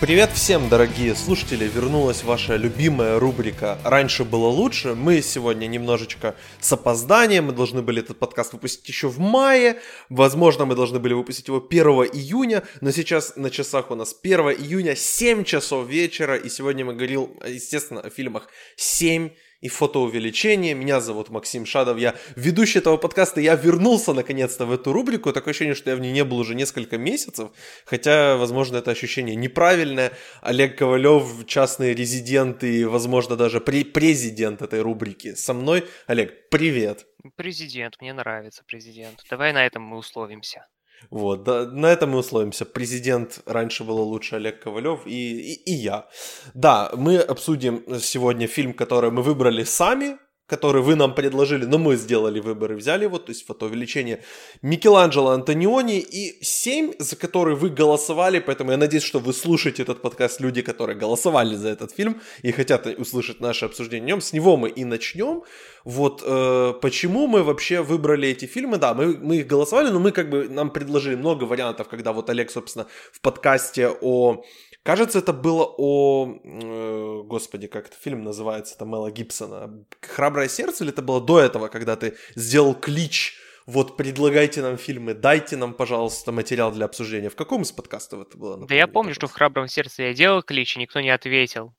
Привет всем, дорогие слушатели! Вернулась ваша любимая рубрика «Раньше было лучше». Мы сегодня немножечко с опозданием. Мы должны были этот подкаст выпустить еще в мае. Возможно, мы должны были выпустить его 1 июня. Но сейчас на часах у нас 1 июня, 7 часов вечера. И сегодня мы говорил, естественно, о фильмах 7 и фотоувеличение. Меня зовут Максим Шадов, я ведущий этого подкаста. Я вернулся наконец-то в эту рубрику. Такое ощущение, что я в ней не был уже несколько месяцев. Хотя, возможно, это ощущение неправильное. Олег Ковалев, частный резидент и, возможно, даже пре- президент этой рубрики. Со мной, Олег, привет. Президент, мне нравится президент. Давай на этом мы условимся. Вот, да, на этом мы условимся. Президент раньше было лучше Олег Ковалев и, и, и я. Да, мы обсудим сегодня фильм, который мы выбрали сами, который вы нам предложили, но мы сделали выбор и взяли его, то есть фотоувеличение Микеланджело Антониони и 7, за которые вы голосовали, поэтому я надеюсь, что вы слушаете этот подкаст, люди, которые голосовали за этот фильм и хотят услышать наше обсуждение о нем, с него мы и начнем. Вот э, почему мы вообще выбрали эти фильмы, да, мы, мы их голосовали, но мы как бы, нам предложили много вариантов, когда вот Олег, собственно, в подкасте о Кажется, это было о... Э, господи, как этот фильм называется, это Мела Гибсона. «Храброе сердце» или это было до этого, когда ты сделал клич вот предлагайте нам фильмы, дайте нам, пожалуйста, материал для обсуждения. В каком из подкастов это было? Да я помню, что в «Храбром сердце» я делал клич, и никто не ответил.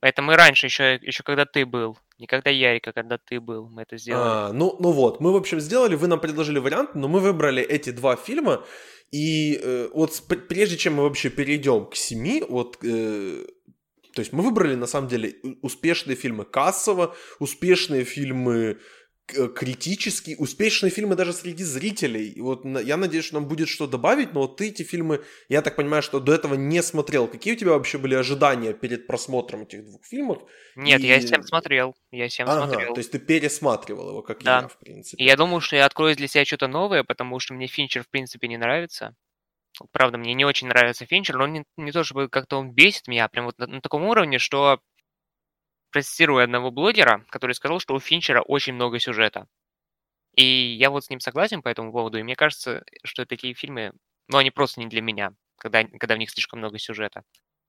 Это мы раньше, еще, еще когда ты был. Не когда Ярика, когда ты был, мы это сделали. А, ну, ну вот, мы, в общем, сделали, вы нам предложили вариант, но мы выбрали эти два фильма, и э, вот прежде чем мы вообще перейдем к семи, вот, э, то есть мы выбрали на самом деле успешные фильмы кассово, успешные фильмы критически успешные фильмы даже среди зрителей. И вот я надеюсь, что нам будет что добавить, но вот ты эти фильмы, я так понимаю, что до этого не смотрел. Какие у тебя вообще были ожидания перед просмотром этих двух фильмов? Нет, и... я всем смотрел. Я всем ага, смотрел. То есть ты пересматривал его, как да. я, в принципе. И я думаю, что я открою для себя что-то новое, потому что мне Финчер, в принципе, не нравится. Правда, мне не очень нравится Финчер, но он не, не то чтобы как-то он бесит меня, прям вот на, на таком уровне, что процитирую одного блогера, который сказал, что у Финчера очень много сюжета. И я вот с ним согласен по этому поводу, и мне кажется, что такие фильмы, ну, они просто не для меня, когда, когда в них слишком много сюжета.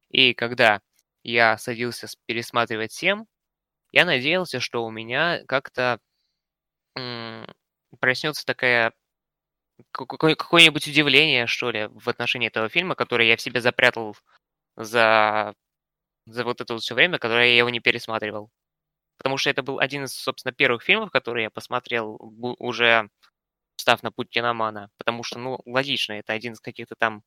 И когда я садился пересматривать 7, я надеялся, что у меня как-то проснется такая какое-нибудь удивление, что ли, в отношении этого фильма, который я в себе запрятал за за вот это вот все время, которое я его не пересматривал. Потому что это был один из, собственно, первых фильмов, которые я посмотрел уже став на путь киномана. Потому что, ну, логично, это один из каких-то там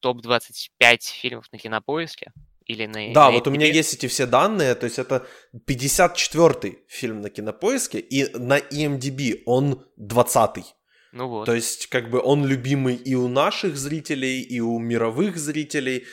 топ-25 фильмов на кинопоиске. Или на, да, на вот у меня есть эти все данные, то есть это 54-й фильм на кинопоиске, и на IMDb он 20-й. Ну вот. То есть, как бы он любимый и у наших зрителей, и у мировых зрителей.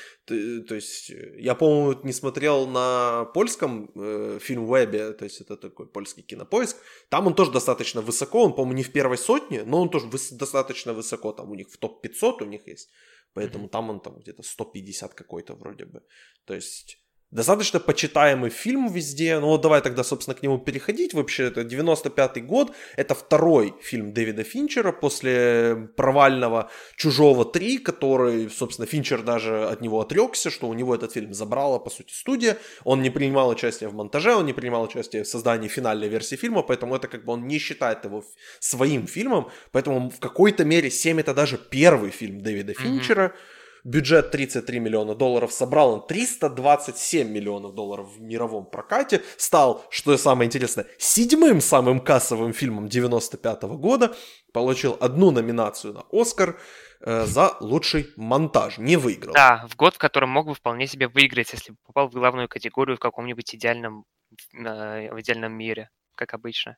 То, есть, э, я, по-моему, не смотрел на польском э, фильм Вебе, то есть это такой польский кинопоиск. Там он тоже достаточно высоко, он, по-моему, не в первой сотне, но он тоже выс- достаточно высоко. Там у них в топ-500 у них есть. Поэтому mm-hmm. там он там где-то 150 какой-то вроде бы. То есть достаточно почитаемый фильм везде. Ну вот давай тогда, собственно, к нему переходить. Вообще, это 95-й год. Это второй фильм Дэвида Финчера после провального «Чужого 3», который, собственно, Финчер даже от него отрекся, что у него этот фильм забрала, по сути, студия. Он не принимал участие в монтаже, он не принимал участие в создании финальной версии фильма, поэтому это как бы он не считает его своим фильмом. Поэтому в какой-то мере «7» это даже первый фильм Дэвида Финчера. Mm-hmm Бюджет 33 миллиона долларов собрал он 327 миллионов долларов в мировом прокате. Стал, что самое интересное, седьмым самым кассовым фильмом 95 года. Получил одну номинацию на Оскар э, за лучший монтаж. Не выиграл. Да, в год, в котором мог бы вполне себе выиграть, если бы попал в главную категорию в каком-нибудь идеальном, в идеальном мире, как обычно.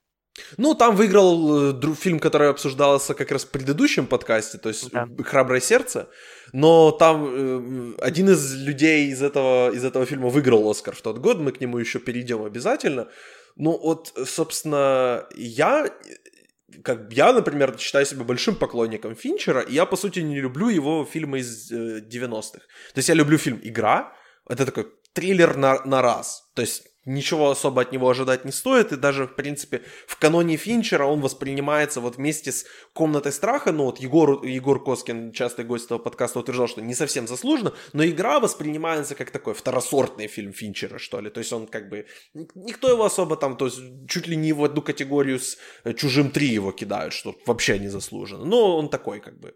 Ну, там выиграл э, фильм, который обсуждался как раз в предыдущем подкасте, то есть да. «Храброе сердце», но там э, один из людей из этого, из этого фильма выиграл Оскар в тот год, мы к нему еще перейдем обязательно. Ну, вот, собственно, я, как я, например, считаю себя большим поклонником Финчера, и я, по сути, не люблю его фильмы из э, 90-х. То есть я люблю фильм «Игра», это такой триллер на, на раз, то есть ничего особо от него ожидать не стоит, и даже, в принципе, в каноне Финчера он воспринимается вот вместе с «Комнатой страха», ну вот Егор, Егор Коскин, частый гость этого подкаста, утверждал, что не совсем заслуженно, но игра воспринимается как такой второсортный фильм Финчера, что ли, то есть он как бы, никто его особо там, то есть чуть ли не в одну категорию с «Чужим 3» его кидают, что вообще не заслуженно, но он такой как бы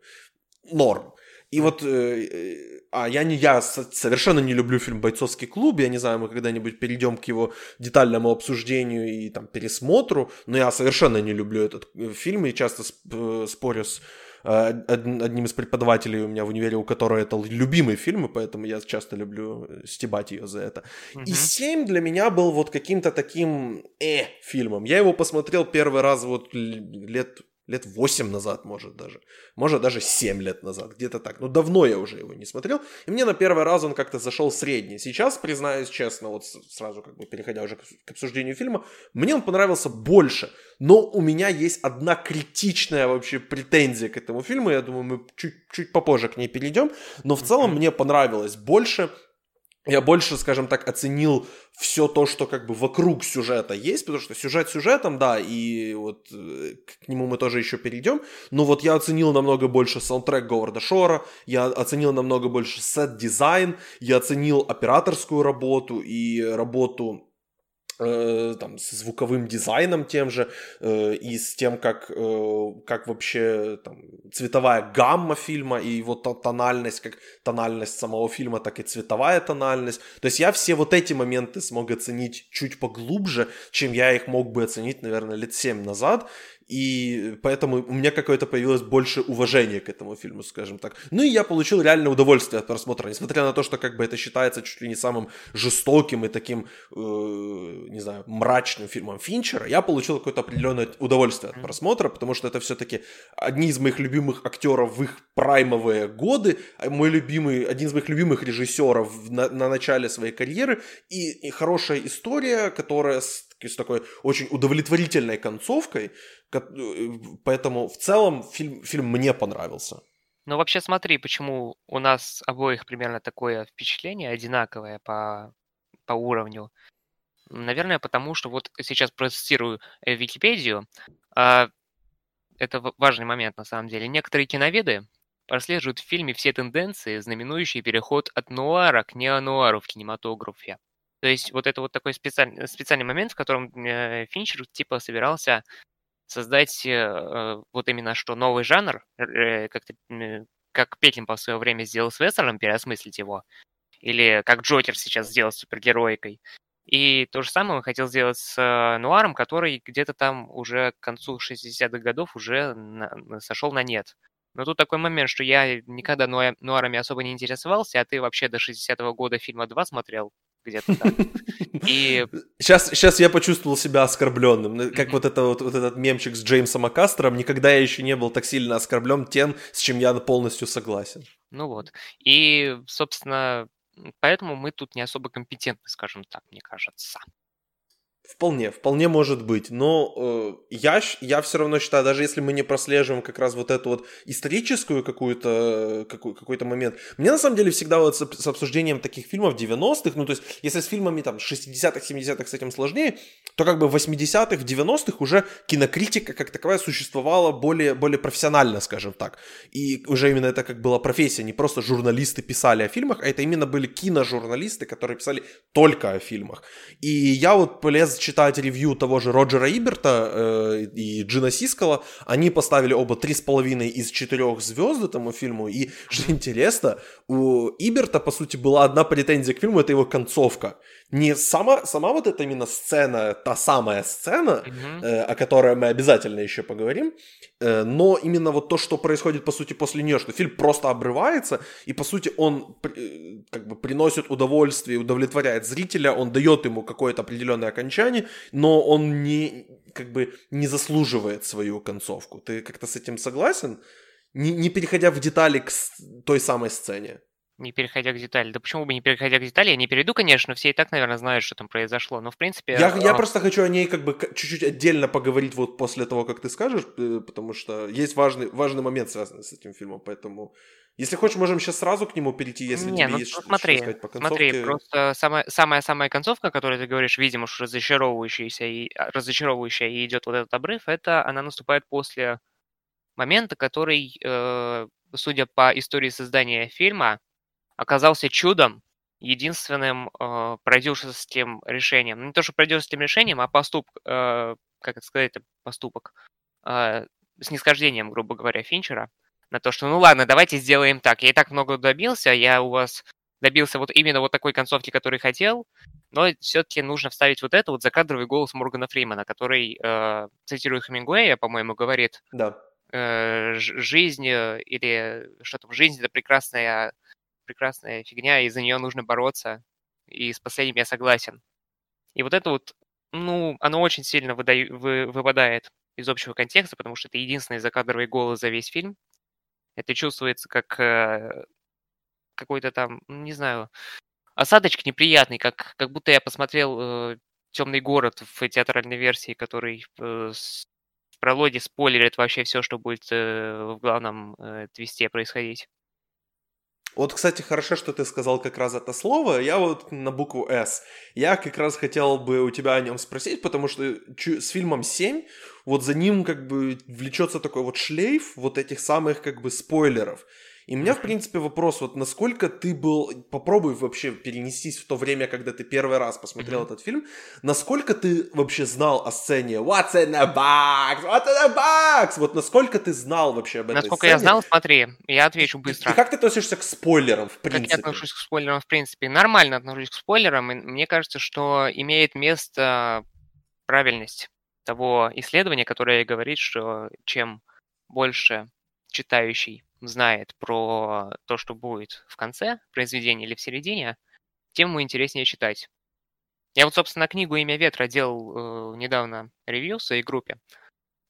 норм. И вот, э, э, а я не, я совершенно не люблю фильм «Бойцовский клуб», я не знаю, мы когда-нибудь перейдем к его детальному обсуждению и там пересмотру, но я совершенно не люблю этот э, фильм и часто спорю с одним из преподавателей у меня в универе, у которого это любимый фильм, и поэтому я часто люблю стебать ее за это. Угу. И «Семь» для меня был вот каким-то таким э фильмом. Я его посмотрел первый раз вот лет лет 8 назад, может даже. Может даже 7 лет назад, где-то так. Но давно я уже его не смотрел. И мне на первый раз он как-то зашел средний. Сейчас, признаюсь честно, вот сразу как бы переходя уже к обсуждению фильма, мне он понравился больше. Но у меня есть одна критичная вообще претензия к этому фильму. Я думаю, мы чуть, чуть попозже к ней перейдем. Но в целом мне понравилось больше я больше, скажем так, оценил все то, что как бы вокруг сюжета есть, потому что сюжет сюжетом, да, и вот э, к нему мы тоже еще перейдем, но вот я оценил намного больше саундтрек Говарда Шора, я оценил намного больше set design, я оценил операторскую работу и работу Э, там, с звуковым дизайном тем же, э, и с тем, как, э, как вообще там, цветовая гамма фильма и его тональность, как тональность самого фильма, так и цветовая тональность. То есть я все вот эти моменты смог оценить чуть поглубже, чем я их мог бы оценить, наверное, лет 7 назад. И поэтому у меня какое-то появилось больше уважения к этому фильму, скажем так. Ну и я получил реальное удовольствие от просмотра, несмотря на то, что как бы это считается чуть ли не самым жестоким и таким, э, не знаю, мрачным фильмом Финчера, я получил какое-то определенное удовольствие от просмотра, потому что это все-таки одни из моих любимых актеров в их праймовые годы, а мой любимый, один из моих любимых режиссеров на, на начале своей карьеры, и, и хорошая история, которая с, с такой очень удовлетворительной концовкой, Э, поэтому в целом фильм, фильм мне понравился. Ну, вообще, смотри, почему у нас обоих примерно такое впечатление, одинаковое по, по уровню. Наверное, потому что вот сейчас процитирую э, Википедию. А, это важный момент на самом деле. Некоторые киноведы прослеживают в фильме все тенденции, знаменующие переход от нуара к неонуару в кинематографе. То есть вот это вот такой специальный, специальный момент, в котором э, Финчер типа собирался создать э, вот именно что новый жанр, э, как, как Петлин в свое время сделал с Вестерном, переосмыслить его, или как Джокер сейчас сделал с супергероикой. И то же самое он хотел сделать с Нуаром, который где-то там уже к концу 60-х годов уже на, сошел на нет. Но тут такой момент, что я никогда нуарами особо не интересовался, а ты вообще до 60-го года фильма 2 смотрел где-то так. И... Сейчас, сейчас я почувствовал себя оскорбленным. Ну, как вот, это, вот, вот этот мемчик с Джеймсом Акастером. Никогда я еще не был так сильно оскорблен тем, с чем я полностью согласен. Ну вот. И, собственно, поэтому мы тут не особо компетентны, скажем так, мне кажется. Вполне, вполне может быть. Но э, я, я все равно считаю, даже если мы не прослеживаем как раз вот эту вот историческую какую-то, какой, какой-то момент. Мне на самом деле всегда вот с, с обсуждением таких фильмов 90-х, ну то есть если с фильмами там 60-х, 70-х с этим сложнее, то как бы в 80-х, в 90-х уже кинокритика как таковая существовала более, более профессионально, скажем так. И уже именно это как была профессия, не просто журналисты писали о фильмах, а это именно были киножурналисты, которые писали только о фильмах. И я вот полез читать ревью того же Роджера Иберта э, и Джина Сискала, они поставили оба 3,5 из 4 звезд этому фильму, и, что интересно, у Иберта, по сути, была одна претензия к фильму, это его концовка. Не сама, сама вот эта именно сцена, та самая сцена, mm-hmm. э, о которой мы обязательно еще поговорим, э, но именно вот то, что происходит, по сути, после нее, что фильм просто обрывается, и, по сути, он э, как бы приносит удовольствие, удовлетворяет зрителя, он дает ему какое-то определенное окончание, но он не, как бы, не заслуживает свою концовку. Ты как-то с этим согласен? Не, не переходя в детали к той самой сцене. Не переходя к детали. Да почему бы не переходя к детали? Я не перейду, конечно, все и так, наверное, знают, что там произошло. Но, в принципе... Я, я а просто хочу о ней как бы чуть-чуть отдельно поговорить вот после того, как ты скажешь, э, потому что есть важный, важный момент, связанный с этим фильмом, поэтому... Если хочешь, можем сейчас сразу к нему перейти, если не, тебе ну, есть смотри, что сказать по концовке. Смотри, просто самая, самая самая концовка, которую ты говоришь, видимо, уж разочаровывающаяся и а, разочаровывающая и идет вот этот обрыв, это она наступает после момента, который, э, судя по истории создания фильма, оказался чудом, единственным э, продюсерским решением. Ну, не то, что продюсерским решением, а поступ, э, как это сказать, поступок, э, снисхождением, грубо говоря, Финчера на то, что ну ладно, давайте сделаем так. Я и так много добился, я у вас добился вот именно вот такой концовки, который хотел, но все-таки нужно вставить вот это вот закадровый голос Моргана Фримана, который, э, цитирует Хемингуэя, по-моему, говорит, да. э, жизнь э, или что там, жизнь это прекрасная прекрасная фигня, и за нее нужно бороться, и с последним я согласен. И вот это вот, ну, оно очень сильно выда... вы... выпадает из общего контекста, потому что это единственный закадровый голос за весь фильм. Это чувствуется как э, какой-то там, не знаю, осадочек неприятный, как, как будто я посмотрел э, «Темный город» в театральной версии, который э, в прологе спойлерит вообще все, что будет э, в главном э, твисте происходить. Вот, кстати, хорошо, что ты сказал как раз это слово. Я вот на букву «С». Я как раз хотел бы у тебя о нем спросить, потому что с фильмом «7» вот за ним как бы влечется такой вот шлейф вот этих самых как бы спойлеров. И у меня, в принципе, вопрос, вот насколько ты был, попробуй вообще перенестись в то время, когда ты первый раз посмотрел mm-hmm. этот фильм, насколько ты вообще знал о сцене What's in a box? What's in a box? Вот насколько ты знал вообще об этой Насколько сцене? я знал, смотри, я отвечу быстро. И, и как ты относишься к спойлерам, в принципе? Как я отношусь к спойлерам, в принципе? Нормально отношусь к спойлерам, и мне кажется, что имеет место правильность того исследования, которое говорит, что чем больше читающий знает про то, что будет в конце произведения или в середине, тем ему интереснее читать. Я вот, собственно, книгу «Имя ветра» делал э, недавно ревью в своей группе.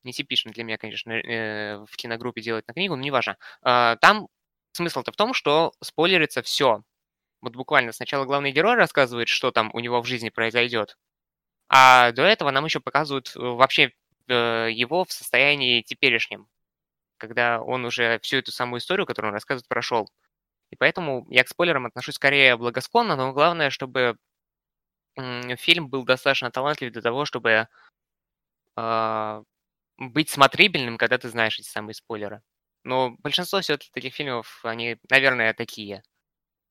Нетипично для меня, конечно, э, в киногруппе делать на книгу, но неважно. Э, там смысл-то в том, что спойлерится все. Вот буквально сначала главный герой рассказывает, что там у него в жизни произойдет, а до этого нам еще показывают э, вообще э, его в состоянии теперешнем, когда он уже всю эту самую историю, которую он рассказывает, прошел. И поэтому я к спойлерам отношусь скорее благосклонно, но главное, чтобы фильм был достаточно талантлив для того, чтобы э, быть смотрибельным, когда ты знаешь эти самые спойлеры. Но большинство все-таки таких фильмов, они, наверное, такие.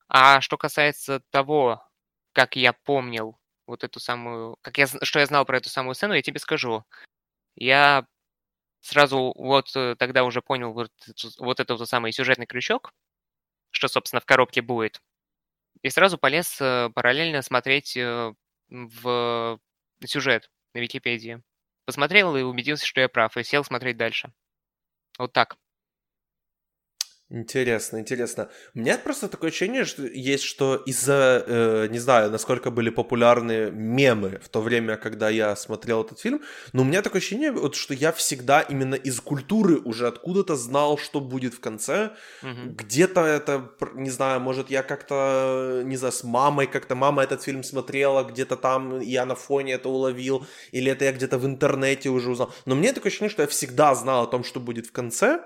А что касается того, как я помнил вот эту самую... Как я, что я знал про эту самую сцену, я тебе скажу. Я сразу вот э, тогда уже понял вот, вот этот вот самый сюжетный крючок, что, собственно, в коробке будет. И сразу полез э, параллельно смотреть э, в сюжет на Википедии. Посмотрел и убедился, что я прав, и сел смотреть дальше. Вот так. Интересно, интересно. У меня просто такое ощущение, что есть, что из-за, э, не знаю, насколько были популярны мемы в то время, когда я смотрел этот фильм, но у меня такое ощущение, вот, что я всегда именно из культуры уже откуда-то знал, что будет в конце. Угу. Где-то это, не знаю, может, я как-то, не знаю, с мамой как-то, мама этот фильм смотрела, где-то там я на фоне это уловил, или это я где-то в интернете уже узнал. Но мне такое ощущение, что я всегда знал о том, что будет в конце,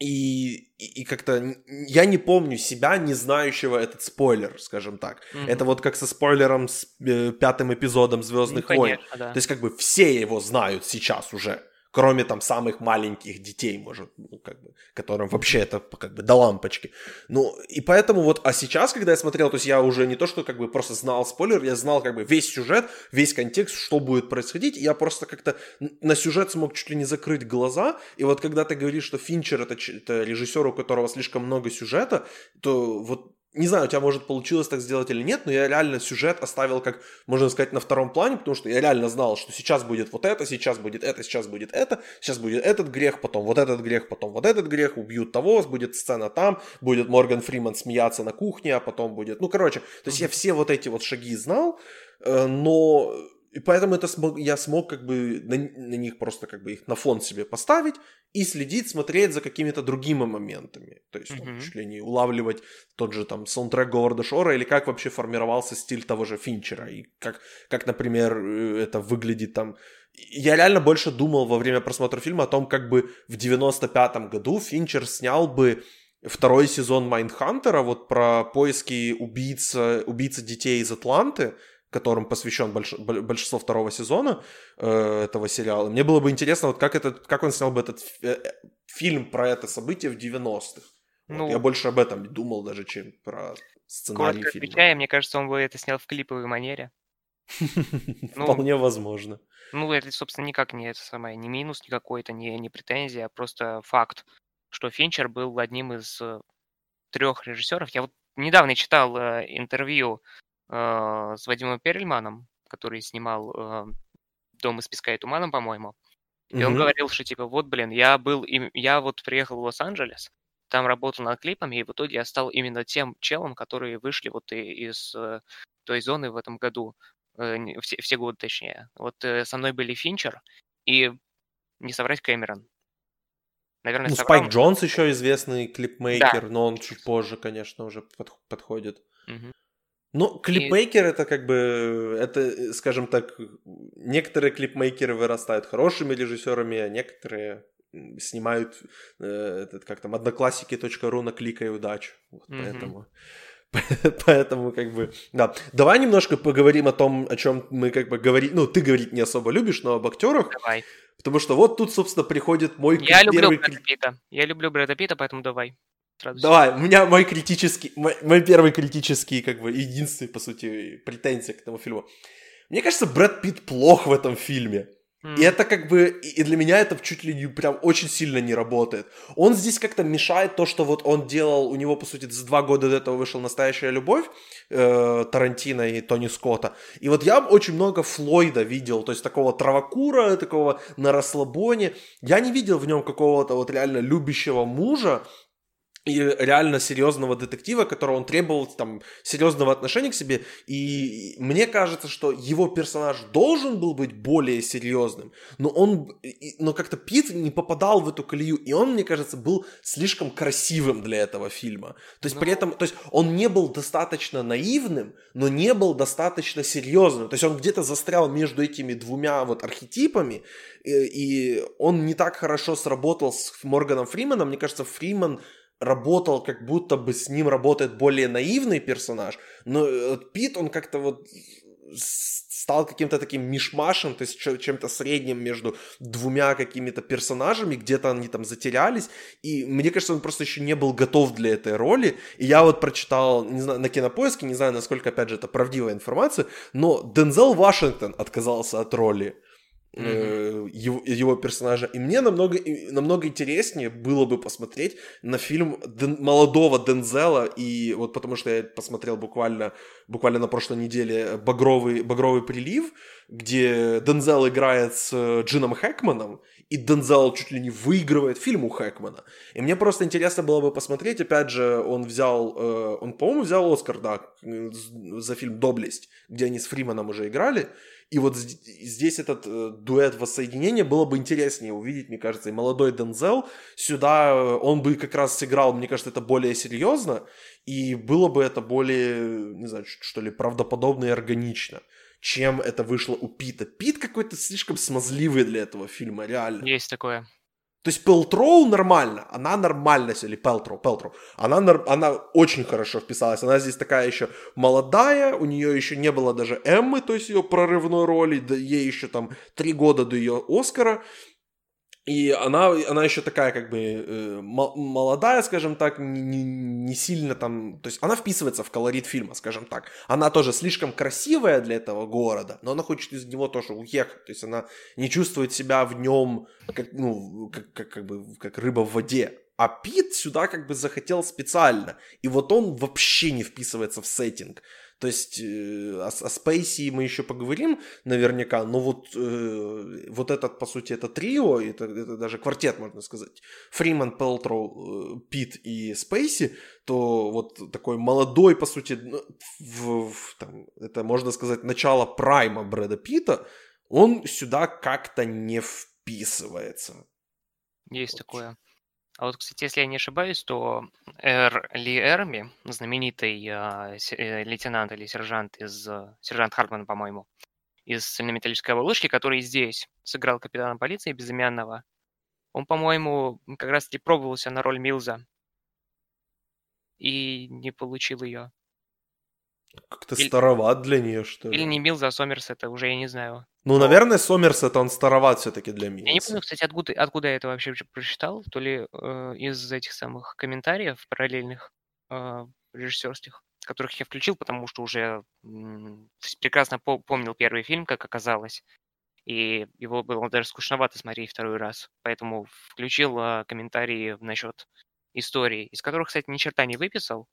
и, и, и как-то я не помню себя, не знающего этот спойлер, скажем так. Mm-hmm. Это вот как со спойлером с э, пятым эпизодом Звездных ну, войн. Да. То есть как бы все его знают сейчас уже кроме там самых маленьких детей, может, ну, как бы, которым вообще это как бы до лампочки. Ну, и поэтому вот, а сейчас, когда я смотрел, то есть я уже не то, что как бы просто знал спойлер, я знал как бы весь сюжет, весь контекст, что будет происходить, и я просто как-то на сюжет смог чуть ли не закрыть глаза, и вот когда ты говоришь, что Финчер это, это режиссер, у которого слишком много сюжета, то вот не знаю, у тебя, может, получилось так сделать или нет, но я реально сюжет оставил, как можно сказать, на втором плане, потому что я реально знал, что сейчас будет вот это, сейчас будет это, сейчас будет это, сейчас будет этот грех, потом вот этот грех, потом вот этот грех, убьют того, будет сцена там, будет Морган Фриман смеяться на кухне, а потом будет... Ну, короче, то есть я все вот эти вот шаги знал, э, но и поэтому это смог, я смог как бы на, на них просто как бы их на фон себе поставить и следить, смотреть за какими-то другими моментами. То есть, mm-hmm. чуть ли не улавливать тот же там саундтрек Говарда Шора или как вообще формировался стиль того же Финчера. И как, как, например, э, это выглядит там... Я реально больше думал во время просмотра фильма о том, как бы в 95-м году Финчер снял бы второй сезон Майндхантера, вот про поиски убийца, убийцы детей из Атланты, которым посвящен больш, большинство второго сезона э, этого сериала. Мне было бы интересно, вот как, этот, как он снял бы этот э, фильм про это событие в 90-х. Ну, вот, я больше об этом думал даже, чем про сценарий фильма. Отвечая, мне кажется, он бы это снял в клиповой манере. Ну, Вполне возможно. Ну, это, собственно, никак не это самое, не минус никакой, это не, не претензия, а просто факт, что Финчер был одним из э, трех режиссеров. Я вот недавно читал э, интервью э, с Вадимом Перельманом, который снимал э, «Дом из песка и тумана», по-моему. И mm-hmm. он говорил, что типа, вот, блин, я был, я вот приехал в Лос-Анджелес, там работал над клипами, и в итоге я стал именно тем челом, которые вышли вот из э, той зоны в этом году, э, все, все годы точнее. Вот э, со мной были Финчер и, не соврать, Кэмерон. Наверное, ну, Спайк Джонс еще известный клипмейкер, да. но он чуть позже, конечно, уже под, подходит. Угу. Ну, клипмейкер и... это как бы, это, скажем так, некоторые клипмейкеры вырастают хорошими режиссерами, а некоторые снимают э, этот, как там, одноклассники.ру на клика и удачу. Вот mm-hmm. поэтому... Поэтому, как бы, да. Давай немножко поговорим о том, о чем мы, как бы, говорим. Ну, ты говорить не особо любишь, но об актерах. Давай. Потому что вот тут, собственно, приходит мой Я люблю Брэда Питта. Я люблю Брэда Питта, поэтому давай. Давай, у меня мой критический, мой, мой первый критический, как бы, единственный, по сути, претензия к этому фильму. Мне кажется, Брэд Питт плох в этом фильме. Mm. И это как бы, и для меня это чуть ли не прям очень сильно не работает. Он здесь как-то мешает то, что вот он делал, у него, по сути, за два года до этого вышел «Настоящая любовь» э, Тарантино и Тони Скотта. И вот я очень много Флойда видел, то есть такого травокура, такого на расслабоне. Я не видел в нем какого-то вот реально любящего мужа, реально серьезного детектива, которого он требовал там серьезного отношения к себе. И мне кажется, что его персонаж должен был быть более серьезным, но он, но как-то Пит не попадал в эту колею, и он, мне кажется, был слишком красивым для этого фильма. То есть но... при этом, то есть он не был достаточно наивным, но не был достаточно серьезным. То есть он где-то застрял между этими двумя вот архетипами, и он не так хорошо сработал с Морганом Фриманом. Мне кажется, Фриман работал, как будто бы с ним работает более наивный персонаж, но э, Пит, он как-то вот стал каким-то таким мишмашем, то есть чем-то средним между двумя какими-то персонажами, где-то они там затерялись, и мне кажется, он просто еще не был готов для этой роли, и я вот прочитал, не знаю, на Кинопоиске, не знаю, насколько, опять же, это правдивая информация, но Дензел Вашингтон отказался от роли mm-hmm. его, его персонажа. И мне намного, намного интереснее было бы посмотреть на фильм Ден, молодого Дензела, и вот потому что я посмотрел буквально, буквально на прошлой неделе «Багровый, «Багровый прилив», где Дензел играет с Джином Хэкманом, и Дензел чуть ли не выигрывает фильм у Хэкмана. И мне просто интересно было бы посмотреть, опять же, он взял, э, он, по-моему, взял Оскар, да, за фильм «Доблесть», где они с Фриманом уже играли, и вот здесь этот э, дуэт воссоединения было бы интереснее увидеть, мне кажется, и молодой Дензел сюда, э, он бы как раз сыграл, мне кажется, это более серьезно, и было бы это более, не знаю, что ли, правдоподобно и органично, чем это вышло у Пита. Пит какой-то слишком смазливый для этого фильма, реально. Есть такое. То есть Пелтроу нормально, она нормально, или Пелтроу, Пелтроу, она, она очень хорошо вписалась, она здесь такая еще молодая, у нее еще не было даже Эммы, то есть ее прорывной роли, ей еще там три года до ее Оскара, и она, она еще такая, как бы, э, молодая, скажем так, не, не сильно там... То есть она вписывается в колорит фильма, скажем так. Она тоже слишком красивая для этого города, но она хочет из него тоже уехать. То есть она не чувствует себя в нем, как, ну, как, как, как бы, как рыба в воде. А Пит сюда как бы захотел специально. И вот он вообще не вписывается в сеттинг. То есть э, о, о Спейси мы еще поговорим наверняка, но вот, э, вот этот, по сути, это трио, это, это даже квартет, можно сказать, Фриман, Пелтроу, э, Пит и Спейси, то вот такой молодой, по сути, ну, в, в, там, это, можно сказать, начало прайма Брэда Питта, он сюда как-то не вписывается. Есть вот. такое. А вот, кстати, если я не ошибаюсь, то Эр Ли Эрми, знаменитый э, лейтенант или сержант из... Сержант Хартман, по-моему, из цельнометаллической оболочки, который здесь сыграл капитана полиции безымянного, он, по-моему, как раз-таки пробовался на роль Милза и не получил ее. Как-то или... староват для нее, что ли. Или не Милза, а Сомерс, это уже я не знаю. Ну, Но... наверное, Сомерс это он староват все-таки для Милза. Я не помню, кстати, откуда, откуда я это вообще прочитал. То ли э, из этих самых комментариев параллельных э, режиссерских, которых я включил, потому что уже м- прекрасно по- помнил первый фильм, как оказалось. И его было даже скучновато смотреть второй раз. Поэтому включил э, комментарии насчет истории, из которых, кстати, ни черта не выписал,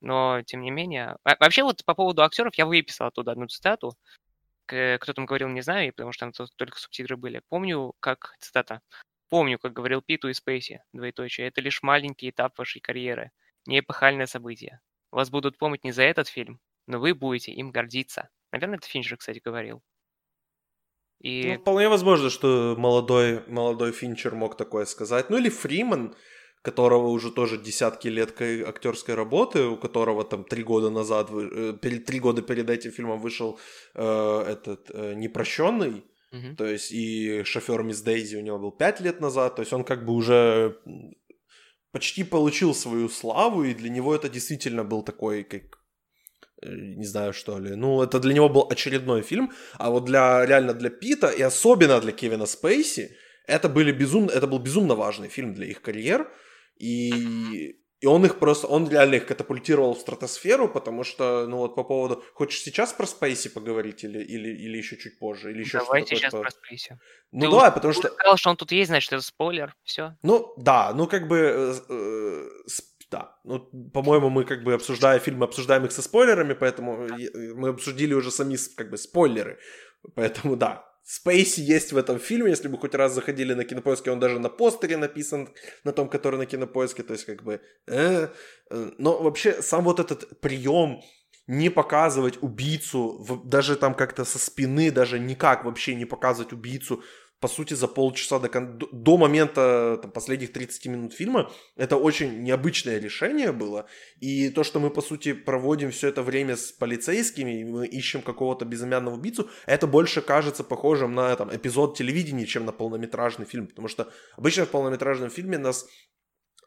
но тем не менее... А, вообще вот по поводу актеров я выписал оттуда одну цитату. Кто там говорил, не знаю, потому что там только субтитры были. Помню, как... Цитата. Помню, как говорил Питу и Спейси, двоеточие, это лишь маленький этап вашей карьеры, не эпохальное событие. Вас будут помнить не за этот фильм, но вы будете им гордиться. Наверное, это Финчер, кстати, говорил. И... Ну, вполне возможно, что молодой, молодой Финчер мог такое сказать. Ну или Фриман, которого уже тоже десятки лет актерской работы, у которого там три года назад, э, три года перед этим фильмом вышел э, этот э, «Непрощенный», mm-hmm. то есть и «Шофер Мисс Дейзи» у него был пять лет назад, то есть он как бы уже почти получил свою славу, и для него это действительно был такой, как э, не знаю что ли. Ну, это для него был очередной фильм, а вот для реально для Пита и особенно для Кевина Спейси это были безумно, это был безумно важный фильм для их карьер. И, и он их просто, он реально их катапультировал в стратосферу, потому что, ну вот по поводу, хочешь сейчас про Спейси поговорить или, или, или еще чуть позже? Или еще Давайте сейчас про Спейси. Ну Ты давай, потому что... сказал, что он тут есть, значит, это спойлер, все. Ну, да, ну как бы... Э, э, да, ну, по-моему, мы как бы обсуждая фильмы, обсуждаем их со спойлерами, поэтому мы обсудили уже сами как бы спойлеры. Поэтому да, Спейси есть в этом фильме, если бы хоть раз заходили на кинопоиске, он даже на постере написан, на том, который на кинопоиске, то есть как бы... Э, э, но вообще сам вот этот прием не показывать убийцу, даже там как-то со спины, даже никак вообще не показывать убийцу по сути, за полчаса до, до момента там, последних 30 минут фильма. Это очень необычное решение было. И то, что мы, по сути, проводим все это время с полицейскими, и мы ищем какого-то безымянного убийцу, это больше кажется похожим на там, эпизод телевидения, чем на полнометражный фильм. Потому что обычно в полнометражном фильме нас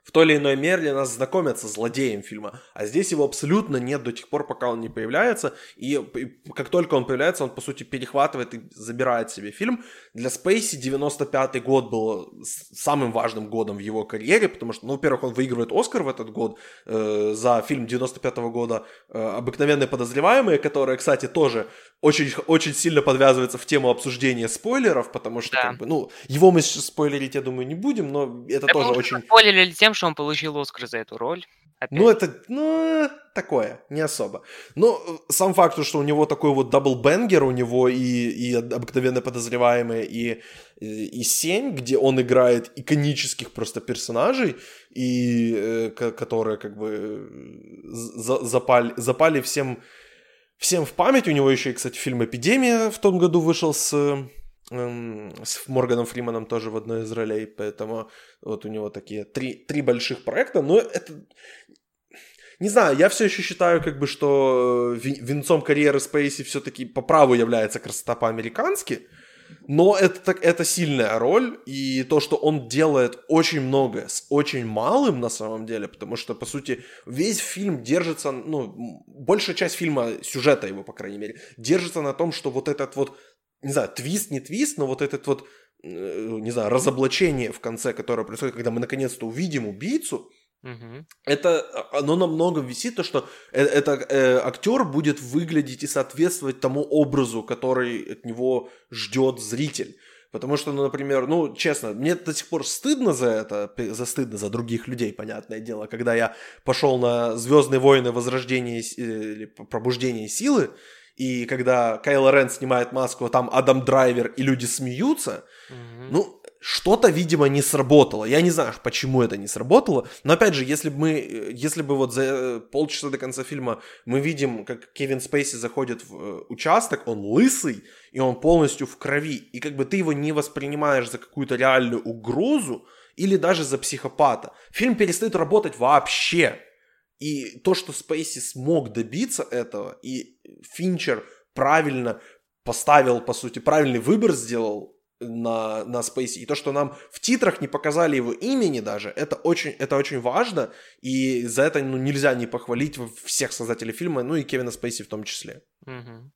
в той или иной мере нас знакомят со злодеем фильма, а здесь его абсолютно нет до тех пор, пока он не появляется, и, как только он появляется, он, по сути, перехватывает и забирает себе фильм. Для Спейси 95-й год был самым важным годом в его карьере, потому что, ну, во-первых, он выигрывает Оскар в этот год э, за фильм 95-го года э, «Обыкновенные подозреваемые», которые, кстати, тоже очень, очень сильно подвязывается в тему обсуждения спойлеров, потому что, да. как бы, ну, его мы спойлерить, я думаю, не будем, но это да тоже очень... Спойлерили тем, что он получил Оскар за эту роль. Опять. Ну, это, ну, такое, не особо. Но сам факт, что у него такой вот double banger, у него и, и обыкновенно подозреваемые, и, и, и Семь, где он играет иконических просто персонажей, и э, которые как бы за, запали, запали всем всем в память. У него еще, кстати, фильм «Эпидемия» в том году вышел с, эм, с Морганом Фриманом тоже в одной из ролей, поэтому вот у него такие три, три больших проекта, но это... Не знаю, я все еще считаю, как бы, что венцом карьеры Спейси все-таки по праву является красота по-американски, но это, так, это сильная роль, и то, что он делает очень много с очень малым на самом деле, потому что, по сути, весь фильм держится, ну, большая часть фильма, сюжета его, по крайней мере, держится на том, что вот этот вот, не знаю, твист, не твист, но вот этот вот, э, не знаю, разоблачение в конце, которое происходит, когда мы наконец-то увидим убийцу, Угу. Это а, оно намного висит, то что э, это, э, актер будет выглядеть и соответствовать тому образу, который от него ждет зритель. Потому что, ну, например, ну, честно, мне до сих пор стыдно за это, за стыдно за других людей, понятное дело, когда я пошел на Звездные войны Возрождение э, или Пробуждение силы, и когда Кайло Рен снимает маску, а там Адам Драйвер и люди смеются, mm-hmm. ну, что-то, видимо, не сработало. Я не знаю, почему это не сработало, но опять же, если бы мы, если бы вот за полчаса до конца фильма мы видим, как Кевин Спейси заходит в э, участок, он лысый, и он полностью в крови, и как бы ты его не воспринимаешь за какую-то реальную угрозу, или даже за психопата. Фильм перестает работать вообще. И то, что Спейси смог добиться этого, и Финчер правильно поставил, по сути, правильный выбор сделал, на, на Space. И то, что нам в титрах не показали его имени даже, это очень, это очень важно. И за это ну, нельзя не похвалить всех создателей фильма, ну и Кевина Спейси в том числе. Угу.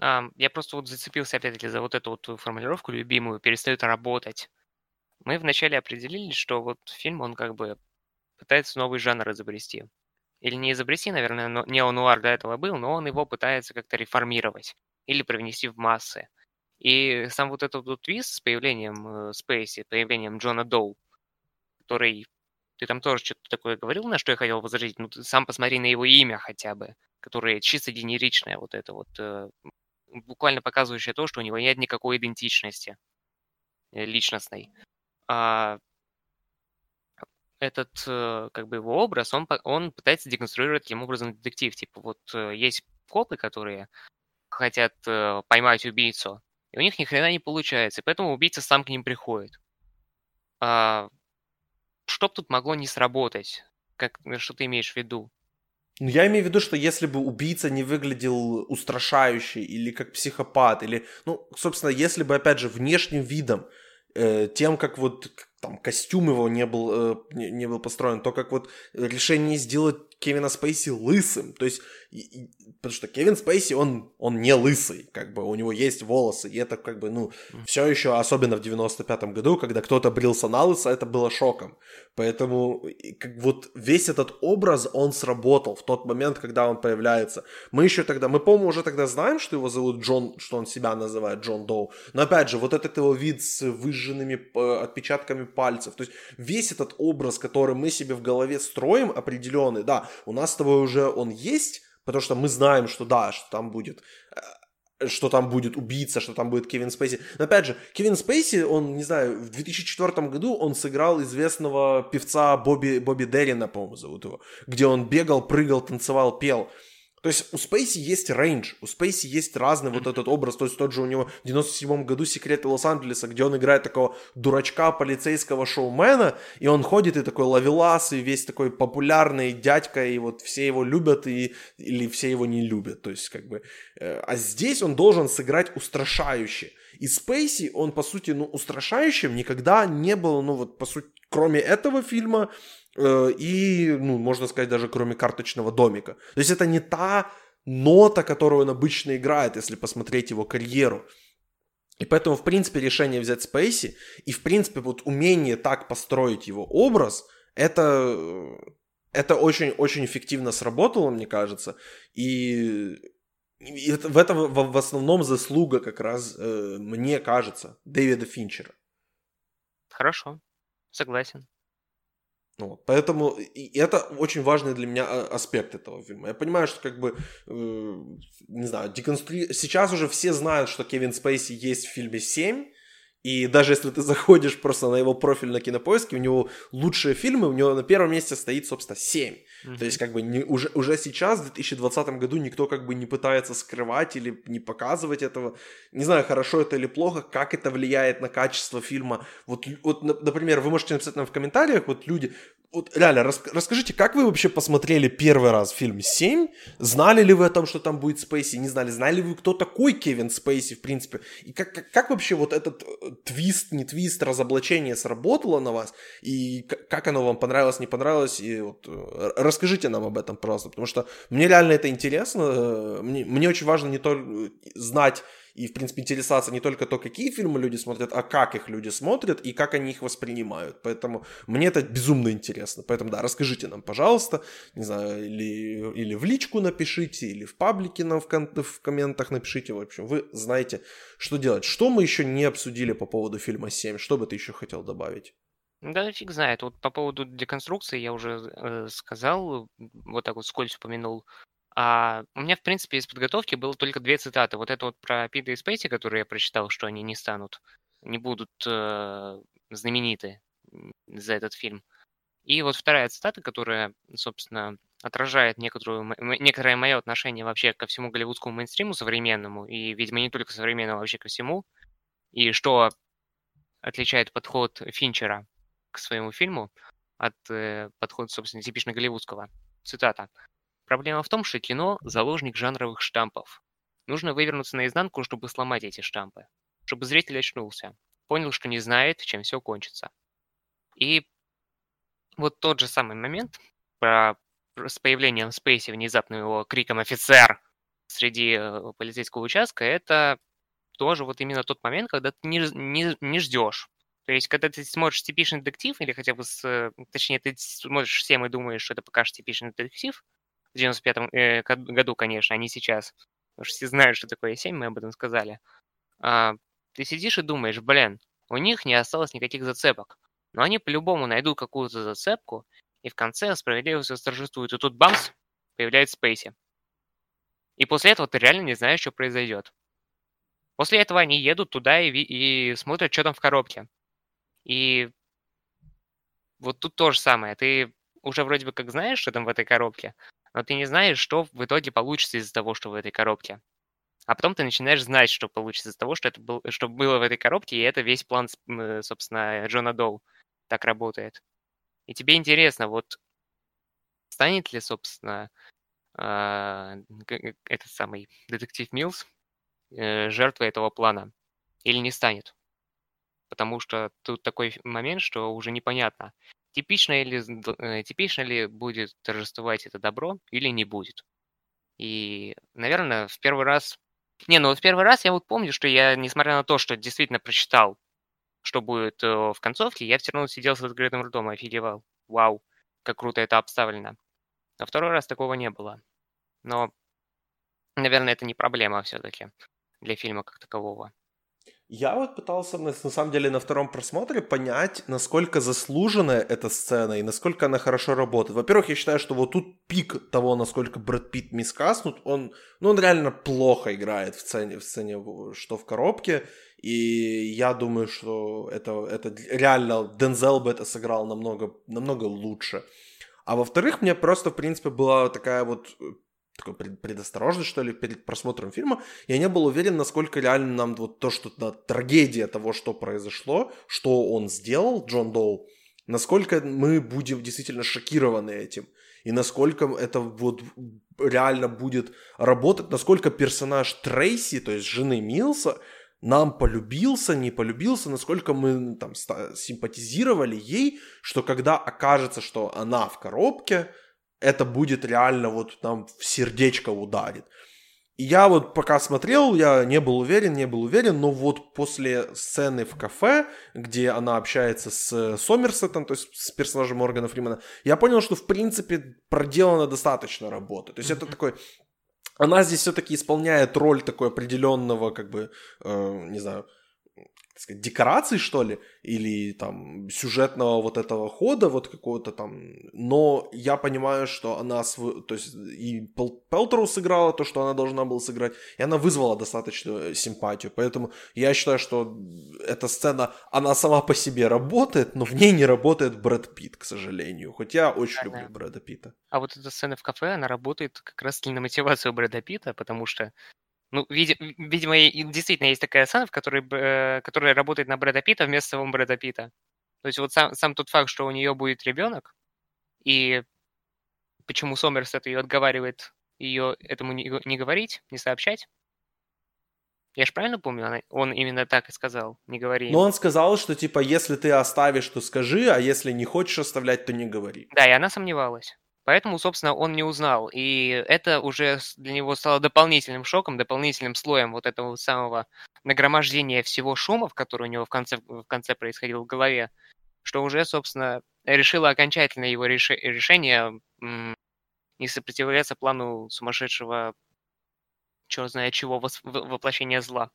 А, я просто вот зацепился опять-таки за вот эту вот формулировку любимую, перестает работать. Мы вначале определили, что вот фильм, он как бы пытается новый жанр изобрести. Или не изобрести, наверное, но неонуар до этого был, но он его пытается как-то реформировать или привнести в массы. И сам вот этот вот твист с появлением Спейси, появлением Джона Доу, который... Ты там тоже что-то такое говорил, на что я хотел возразить. Ну, ты сам посмотри на его имя хотя бы, которое чисто генеричное, вот это вот, э, буквально показывающее то, что у него нет никакой идентичности э, личностной. А этот, э, как бы, его образ, он, он пытается деконструировать таким образом детектив. Типа, вот есть копы, которые хотят поймать убийцу, и у них ни хрена не получается, и поэтому убийца сам к ним приходит. А, что бы тут могло не сработать? Как, что ты имеешь в виду? Ну, я имею в виду, что если бы убийца не выглядел устрашающе или как психопат, или, ну, собственно, если бы, опять же, внешним видом, э, тем, как вот там костюм его не был, э, не, не был построен, то как вот решение сделать Кевина Спейси лысым, то есть потому что Кевин Спейси, он, он не лысый, как бы у него есть волосы, и это как бы, ну, все еще, особенно в 95-м году, когда кто-то брился на лысо, это было шоком. Поэтому как, вот весь этот образ, он сработал в тот момент, когда он появляется. Мы еще тогда, мы, по-моему, уже тогда знаем, что его зовут Джон, что он себя называет Джон Доу, но опять же, вот этот его вид с выжженными э, отпечатками пальцев, то есть весь этот образ, который мы себе в голове строим определенный, да, у нас с тобой уже он есть, потому что мы знаем, что да, что там будет э, что там будет убийца, что там будет Кевин Спейси. Но опять же, Кевин Спейси, он, не знаю, в 2004 году он сыграл известного певца Бобби, Бобби Деррина, по-моему, зовут его, где он бегал, прыгал, танцевал, пел. То есть у Спейси есть рейндж, у Спейси есть разный вот этот образ, то есть тот же у него в 97 году «Секреты Лос-Анджелеса», где он играет такого дурачка полицейского шоумена, и он ходит и такой ловелас, и весь такой популярный дядька, и вот все его любят, и, или все его не любят, то есть как бы... Э, а здесь он должен сыграть устрашающе. И Спейси, он по сути, ну, устрашающим никогда не был, ну вот по сути, кроме этого фильма, и, ну, можно сказать, даже кроме карточного домика. То есть это не та нота, которую он обычно играет, если посмотреть его карьеру. И поэтому, в принципе, решение взять Спейси и, в принципе, вот умение так построить его образ, это, это очень-очень эффективно сработало, мне кажется. И, и это, в этом в, в основном заслуга как раз, э, мне кажется, Дэвида Финчера. Хорошо, согласен. Ну поэтому и это очень важный для меня а, аспект этого фильма. Я понимаю, что как бы, э, не знаю, деконструи... сейчас уже все знают, что Кевин Спейси есть в фильме «7», и даже если ты заходишь просто на его профиль на кинопоиске, у него лучшие фильмы, у него на первом месте стоит, собственно, 7. Mm-hmm. То есть, как бы не, уже, уже сейчас, в 2020 году, никто как бы не пытается скрывать или не показывать этого. Не знаю, хорошо это или плохо, как это влияет на качество фильма. Вот, вот например, вы можете написать нам в комментариях, вот люди, вот реально, рас, расскажите, как вы вообще посмотрели первый раз фильм «7»? Знали ли вы о том, что там будет Спейси? Не знали. Знали ли вы, кто такой Кевин Спейси, в принципе? И как, как, как вообще вот этот э, твист, не твист, разоблачение сработало на вас? И как оно вам понравилось, не понравилось? И вот э, расскажите нам об этом, просто, потому что мне реально это интересно. Мне, мне очень важно не только знать и, в принципе, интересоваться не только то, какие фильмы люди смотрят, а как их люди смотрят и как они их воспринимают. Поэтому мне это безумно интересно. Поэтому, да, расскажите нам, пожалуйста, не знаю, или, или в личку напишите, или в паблике нам в, кон- в комментах напишите. В общем, вы знаете, что делать. Что мы еще не обсудили по поводу фильма 7? Что бы ты еще хотел добавить? Да фиг знает. Вот по поводу деконструкции я уже э, сказал, вот так вот скользь упомянул. А у меня, в принципе, из подготовки было только две цитаты. Вот это вот про Пита и Спейси, которые я прочитал, что они не станут, не будут э, знамениты за этот фильм. И вот вторая цитата, которая, собственно, отражает некоторую, некоторое мое отношение вообще ко всему голливудскому мейнстриму современному, и, видимо, не только современному, а вообще ко всему, и что отличает подход Финчера к своему фильму от э, подхода, собственно, типично голливудского. Цитата. Проблема в том, что кино – заложник жанровых штампов. Нужно вывернуться наизнанку, чтобы сломать эти штампы. Чтобы зритель очнулся. Понял, что не знает, чем все кончится. И вот тот же самый момент про, с появлением Спейси, внезапным его криком «Офицер!» среди э, полицейского участка, это тоже вот именно тот момент, когда ты не, не, не ждешь. То есть, когда ты смотришь типичный детектив, или хотя бы, с, э, точнее, ты смотришь всем и думаешь, что это пока что типичный детектив, в 95-м э, году, конечно, а не сейчас. Потому что все знают, что такое 7, мы об этом сказали. А, ты сидишь и думаешь, блин, у них не осталось никаких зацепок. Но они по-любому найдут какую-то зацепку, и в конце справедливость восторжествует. И тут бамс, появляется Спейси. И после этого ты реально не знаешь, что произойдет. После этого они едут туда и, и смотрят, что там в коробке. И вот тут то же самое. Ты уже вроде бы как знаешь, что там в этой коробке, но ты не знаешь, что в итоге получится из-за того, что в этой коробке. А потом ты начинаешь знать, что получится из-за того, что, это был, что было в этой коробке, и это весь план, собственно, Джона Доу так работает. И тебе интересно, вот станет ли, собственно, а, этот самый детектив Милс э, жертвой этого плана или не станет. Потому что тут такой момент, что уже непонятно, типично ли, э, типично ли будет торжествовать это добро или не будет. И, наверное, в первый раз... Не, ну в первый раз я вот помню, что я, несмотря на то, что действительно прочитал, что будет э, в концовке, я все равно сидел с открытым ртом и офигевал. Вау, как круто это обставлено. А второй раз такого не было. Но, наверное, это не проблема все-таки для фильма как такового. Я вот пытался, на самом деле, на втором просмотре понять, насколько заслуженная эта сцена и насколько она хорошо работает. Во-первых, я считаю, что вот тут пик того, насколько Брэд Питт мискаснут, он, ну, он реально плохо играет в сцене, в сцене, что в коробке, и я думаю, что это, это реально Дензел бы это сыграл намного, намного лучше. А во-вторых, мне просто, в принципе, была такая вот такой предосторожность, что ли, перед просмотром фильма. Я не был уверен, насколько реально нам вот то, что да, трагедия того, что произошло, что он сделал, Джон Доу, насколько мы будем действительно шокированы этим. И насколько это вот реально будет работать, насколько персонаж Трейси, то есть жены Милса, нам полюбился, не полюбился, насколько мы там симпатизировали ей, что когда окажется, что она в коробке, это будет реально вот там в сердечко ударит. И я вот пока смотрел, я не был уверен, не был уверен, но вот после сцены в кафе, где она общается с Сомерсетом, то есть с персонажем Моргана Фримена, я понял, что в принципе проделана достаточно работы. То есть это такой она здесь все-таки исполняет роль такой определенного, как бы, э, не знаю, сказать, декораций, что ли, или там сюжетного вот этого хода вот какого-то там, но я понимаю, что она, свой, то есть и Пелтроу сыграла то, что она должна была сыграть, и она вызвала достаточную симпатию, поэтому я считаю, что эта сцена, она сама по себе работает, но в ней не работает Брэд Питт, к сожалению, хоть я очень да, люблю да. Брэда Питта. А вот эта сцена в кафе, она работает как раз на мотивацию Брэда Питта, потому что ну, видимо, действительно есть такая сцена, в которой, э, которая работает на Брэда Питта вместо самого Брэда Питта. То есть вот сам, сам тот факт, что у нее будет ребенок, и почему Сомерсет ее отговаривает ее этому не, не говорить, не сообщать. Я же правильно помню, он именно так и сказал, не говори. Но он сказал, что типа, если ты оставишь, то скажи, а если не хочешь оставлять, то не говори. Да, и она сомневалась. Поэтому, собственно, он не узнал. И это уже для него стало дополнительным шоком, дополнительным слоем вот этого самого нагромождения всего шумов, который у него в конце, в конце происходил в голове, что уже, собственно, решило окончательно его реш... решение не сопротивляться плану сумасшедшего, черт знает чего, воплощения зла.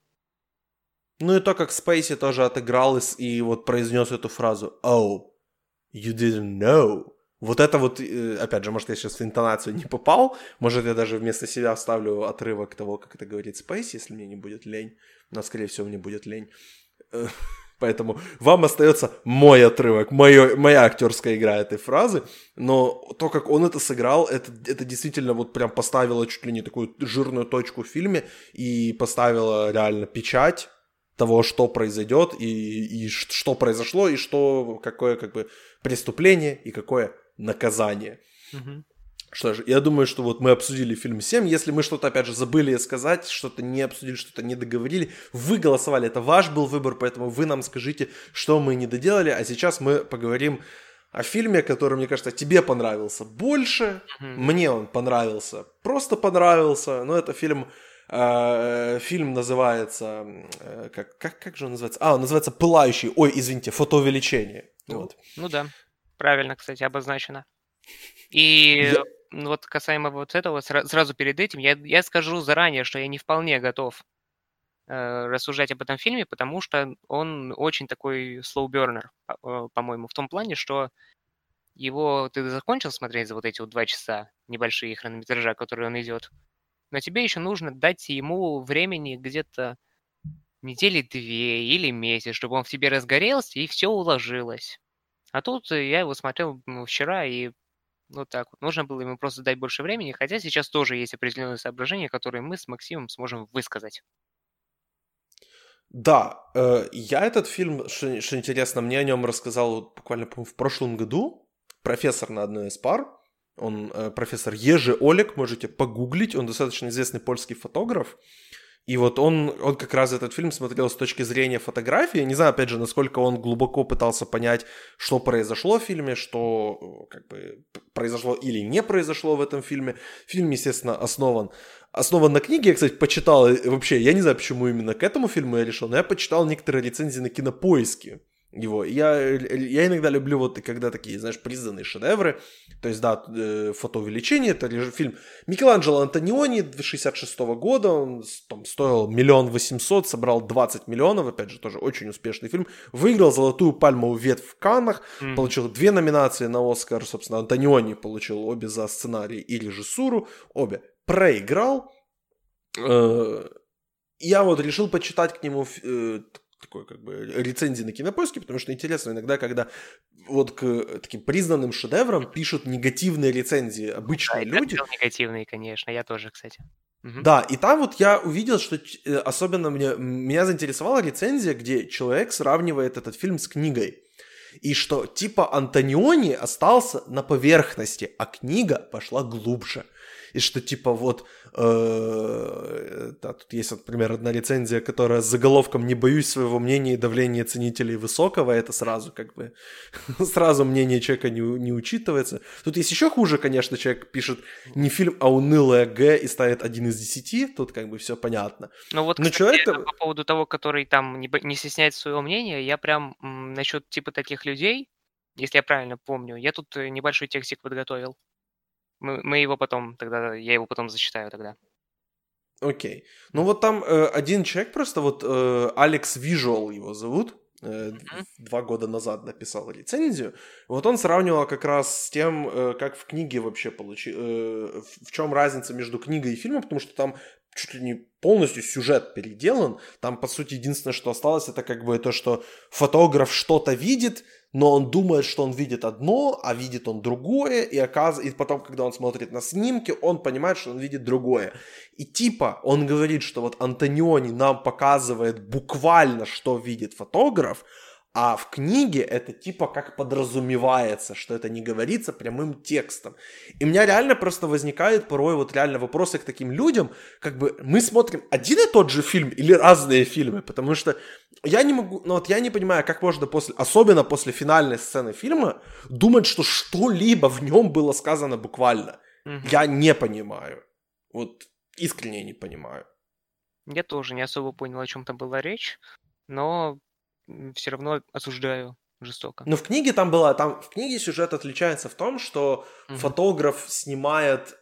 Ну и то, как Спейси тоже отыграл и вот произнес эту фразу «Oh, you didn't know». Вот это вот, э, опять же, может, я сейчас в интонацию не попал, может, я даже вместо себя вставлю отрывок того, как это говорит Спейси, если мне не будет лень, но, скорее всего, мне будет лень. Э, поэтому вам остается мой отрывок, моё, моя актерская игра этой фразы, но то, как он это сыграл, это, это действительно вот прям поставило чуть ли не такую жирную точку в фильме и поставило реально печать того, что произойдет и, и что произошло, и что, какое как бы преступление и какое наказание. Угу. Что ж, я думаю, что вот мы обсудили фильм 7. Если мы что-то, опять же, забыли сказать, что-то не обсудили, что-то не договорили, вы голосовали, это ваш был выбор, поэтому вы нам скажите, что мы не доделали. А сейчас мы поговорим о фильме, который, мне кажется, тебе понравился больше. Mm-hmm. Мне он понравился, просто понравился. Но это фильм... Э, фильм называется... Э, как, как, как же он называется? А, он называется «Пылающий». Ой, извините, «Фотоувеличение». Ну, вот. ну да. Правильно, кстати, обозначено. И я... вот касаемо вот этого, сразу перед этим, я, я скажу заранее, что я не вполне готов э, рассуждать об этом фильме, потому что он очень такой slow burner, по- по-моему, в том плане, что его ты закончил смотреть за вот эти вот два часа небольшие хронометража, которые он идет, но тебе еще нужно дать ему времени где-то недели две или месяц, чтобы он в тебе разгорелся и все уложилось. А тут э, я его смотрел вчера, и вот так вот. Нужно было ему просто дать больше времени, хотя сейчас тоже есть определенные соображения, которые мы с Максимом сможем высказать. Да, э, я этот фильм, что, интересно, мне о нем рассказал буквально в прошлом году профессор на одной из пар. Он э, профессор Ежи Олег, можете погуглить, он достаточно известный польский фотограф. И вот он, он как раз этот фильм смотрел с точки зрения фотографии. Не знаю, опять же, насколько он глубоко пытался понять, что произошло в фильме, что как бы произошло или не произошло в этом фильме. Фильм, естественно, основан основан на книге. Я, кстати, почитал вообще, я не знаю, почему именно к этому фильму я решил, но я почитал некоторые рецензии на кинопоиске его. Я, я иногда люблю вот когда такие, знаешь, признанные шедевры. То есть, да, э, фотоувеличение, это фильм Микеланджело Антониони 66 -го года, он там стоил миллион восемьсот, собрал 20 миллионов, опять же, тоже очень успешный фильм. Выиграл золотую пальмовую ветвь в Каннах, mm. получил две номинации на Оскар, собственно, Антониони получил обе за сценарий и режиссуру, обе проиграл. Э, я вот решил почитать к нему э, такой как бы рецензии на кинопоиске, потому что интересно иногда, когда вот к таким признанным шедеврам пишут негативные рецензии обычные да, люди. негативные, конечно, я тоже, кстати. Угу. Да, и там вот я увидел, что э, особенно мне, меня заинтересовала рецензия, где человек сравнивает этот фильм с книгой. И что типа Антониони остался на поверхности, а книга пошла глубже и что типа вот, э, да, тут есть, например, одна рецензия, которая с заголовком «Не боюсь своего мнения и давления ценителей высокого», это сразу как бы, сразу мнение человека не, не учитывается. Тут есть еще хуже, конечно, человек пишет не фильм, а унылая Г и ставит один из десяти, тут как бы все понятно. Ну вот, Но кстати, человек... по поводу того, который там не, не стесняется своего мнения, я прям м, насчет типа таких людей, если я правильно помню, я тут э, небольшой текстик подготовил. Мы, мы его потом тогда, я его потом зачитаю тогда. Окей. Ну вот там э, один человек просто, вот э, Алекс Вижуал его зовут, э, mm-hmm. два года назад написал рецензию. Вот он сравнивал как раз с тем, э, как в книге вообще получил, э, в чем разница между книгой и фильмом, потому что там чуть ли не полностью сюжет переделан. Там, по сути, единственное, что осталось, это как бы то, что фотограф что-то видит, но он думает, что он видит одно, а видит он другое, и, оказ... и потом, когда он смотрит на снимки, он понимает, что он видит другое. И типа он говорит, что вот Антониони нам показывает буквально, что видит фотограф, А в книге это типа как подразумевается, что это не говорится прямым текстом. И у меня реально просто возникает порой вот реально вопросы к таким людям, как бы мы смотрим один и тот же фильм или разные фильмы, потому что я не могу, ну вот я не понимаю, как можно после, особенно после финальной сцены фильма, думать, что что-либо в нем было сказано буквально. Угу. Я не понимаю. Вот искренне не понимаю. Я тоже не особо понял, о чем там была речь, но все равно осуждаю жестоко. Но в книге там было, там в книге сюжет отличается в том, что угу. фотограф снимает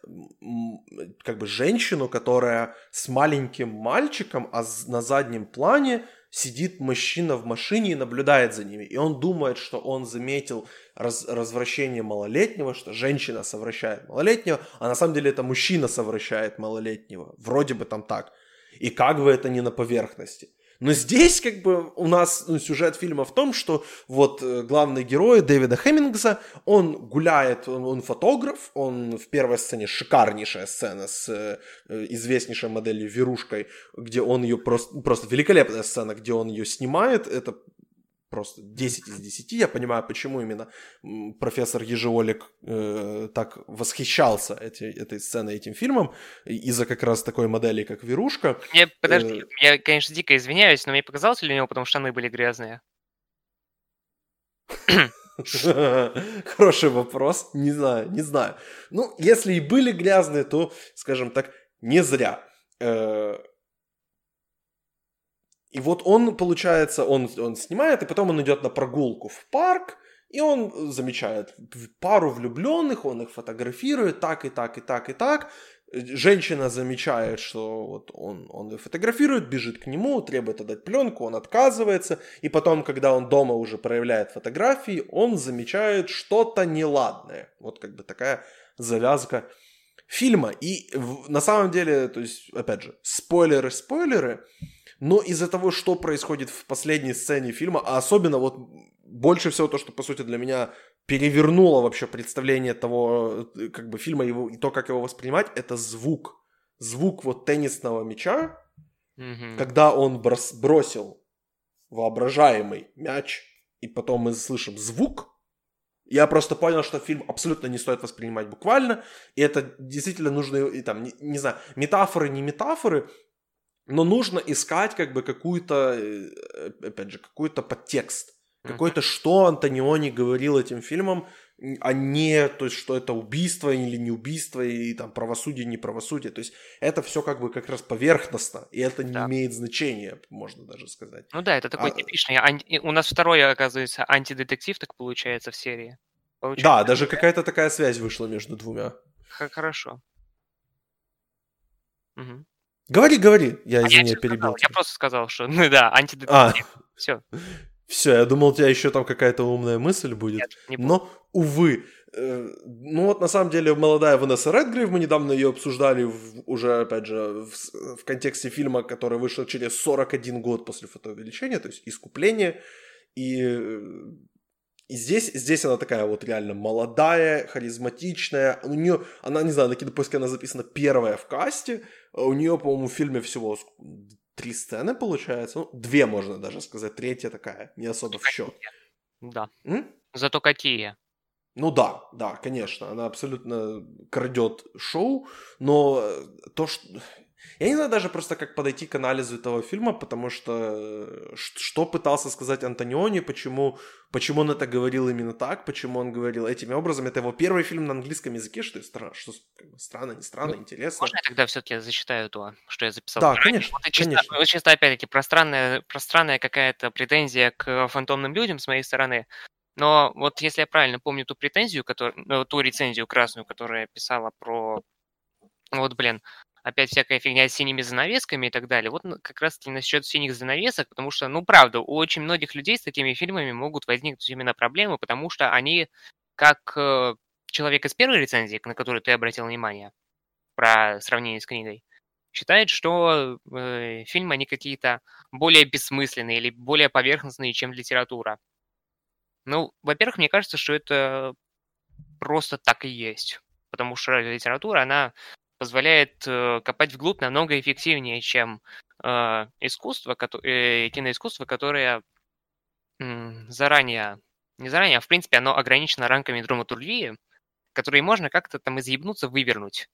как бы женщину, которая с маленьким мальчиком, а на заднем плане сидит мужчина в машине и наблюдает за ними. И он думает, что он заметил раз, развращение малолетнего, что женщина совращает малолетнего, а на самом деле это мужчина совращает малолетнего. Вроде бы там так. И как бы это не на поверхности. Но здесь как бы у нас ну, сюжет фильма в том, что вот э, главный герой Дэвида Хеммингса, он гуляет, он, он фотограф, он в первой сцене шикарнейшая сцена с э, известнейшей моделью Верушкой, где он ее просто, просто великолепная сцена, где он ее снимает, это просто 10 из 10. Я понимаю, почему именно профессор Ежеолик э, так восхищался эти, этой сценой, этим фильмом, из-за как раз такой модели, как Верушка. Мне, подожди, э... я, конечно, дико извиняюсь, но мне показалось ли у него, потому что штаны были грязные? Хороший вопрос. Не знаю, не знаю. Ну, если и были грязные, то, скажем так, не зря. Э, и вот он, получается, он, он снимает, и потом он идет на прогулку в парк, и он замечает пару влюбленных, он их фотографирует так и так и так и так. Женщина замечает, что вот он, он их фотографирует, бежит к нему, требует отдать пленку, он отказывается. И потом, когда он дома уже проявляет фотографии, он замечает что-то неладное. Вот как бы такая завязка фильма. И на самом деле, то есть, опять же, спойлеры, спойлеры, но из-за того, что происходит в последней сцене фильма, а особенно вот больше всего то, что, по сути, для меня перевернуло вообще представление того, э, как бы, фильма его, и то, как его воспринимать, это звук. Звук вот теннисного мяча, mm-hmm. когда он брос- бросил воображаемый мяч, и потом мы слышим звук, я просто понял, что фильм абсолютно не стоит воспринимать буквально, и это действительно нужно, и там, не, не знаю, метафоры, не метафоры, но нужно искать как бы какую-то, э, опять же, какой-то подтекст. Какой-то, что Антониони говорил этим фильмом, а не то есть, что это убийство или не убийство, и там правосудие, не правосудие. То есть это все как бы как раз поверхностно, и это не да. имеет значения, можно даже сказать. Ну да, это такой а... типичный. Анти... У нас второй, оказывается, антидетектив, так получается, в серии. Получается, да, даже какая-то такая связь вышла между двумя. Хорошо. Угу. Говори, говори. Я, а извини, я перебил. Я просто сказал, что, ну да, антидетектив. А. Все. Все, я думал, у тебя еще там какая-то умная мысль будет. Нет, не Но, увы. Э, ну вот, на самом деле, молодая Ванесса Редгрейв, мы недавно ее обсуждали в, уже, опять же, в, в контексте фильма, который вышел через 41 год после фотоувеличения, то есть «Искупление». И э, и здесь, здесь она такая вот реально молодая, харизматичная. У нее, она, не знаю, на кинопоиске она записана первая в касте. А у нее, по-моему, в фильме всего три сцены получается. Ну, две, можно даже сказать. Третья такая, не особо в счет. Да. М? Зато какие? Ну да, да, конечно, она абсолютно крадет шоу, но то, что я не знаю даже просто, как подойти к анализу этого фильма, потому что э, что пытался сказать Антониони, почему, почему он это говорил именно так, почему он говорил этими образом. Это его первый фильм на английском языке, что, странно, что как бы, странно, не странно, ну, интересно. Можно я тогда все-таки зачитаю то, что я записал? Да, конечно, вот чисто, конечно. Вот чисто, опять-таки, пространная, пространная какая-то претензия к фантомным людям с моей стороны. Но вот если я правильно помню ту претензию, которую, ну, ту рецензию красную, которая писала про вот, блин, опять всякая фигня с синими занавесками и так далее. Вот как раз-таки насчет синих занавесок, потому что, ну, правда, у очень многих людей с такими фильмами могут возникнуть именно проблемы, потому что они, как э, человек из первой рецензии, на которую ты обратил внимание, про сравнение с книгой, считает, что э, фильмы, они какие-то более бессмысленные или более поверхностные, чем литература. Ну, во-первых, мне кажется, что это просто так и есть. Потому что литература, она позволяет э, копать вглубь намного эффективнее, чем э, искусство, э, киноискусство, которое заранее, не заранее, а в принципе оно ограничено рамками драматургии, которые можно как-то там изъебнуться, вывернуть.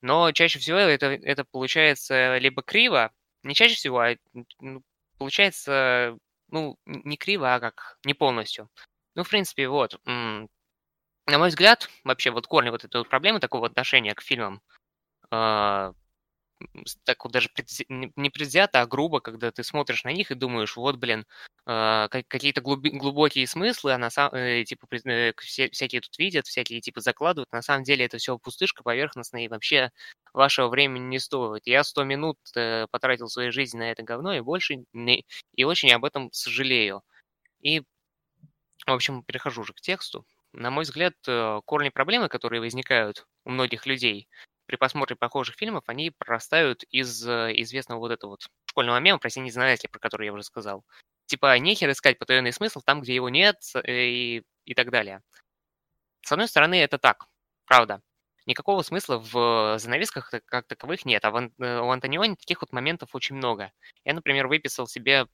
Но чаще всего это, это получается либо криво, не чаще всего, а ну, получается, ну, не криво, а как не полностью. Ну, в принципе, вот, на мой взгляд, вообще вот корни вот этой вот проблемы, такого отношения к фильмам, так вот даже предвз... не предвзято, а грубо, когда ты смотришь на них и думаешь, вот, блин, э, какие-то глуби... глубокие смыслы, а на самом э, типа э, все, всякие тут видят, всякие типа закладывают, на самом деле это все пустышка поверхностная и вообще вашего времени не стоит. Я сто минут э, потратил своей жизни на это говно и больше не... и очень об этом сожалею. И, в общем, перехожу уже к тексту. На мой взгляд, э, корни проблемы, которые возникают у многих людей при просмотре похожих фильмов, они прорастают из э, известного вот этого вот школьного мема про синий знаете, про который я уже сказал. Типа, нехер искать потаенный смысл там, где его нет, э, и, и так далее. С одной стороны, это так, правда. Никакого смысла в занавесках как таковых нет, а у Антониони таких вот моментов очень много. Я, например, выписал себе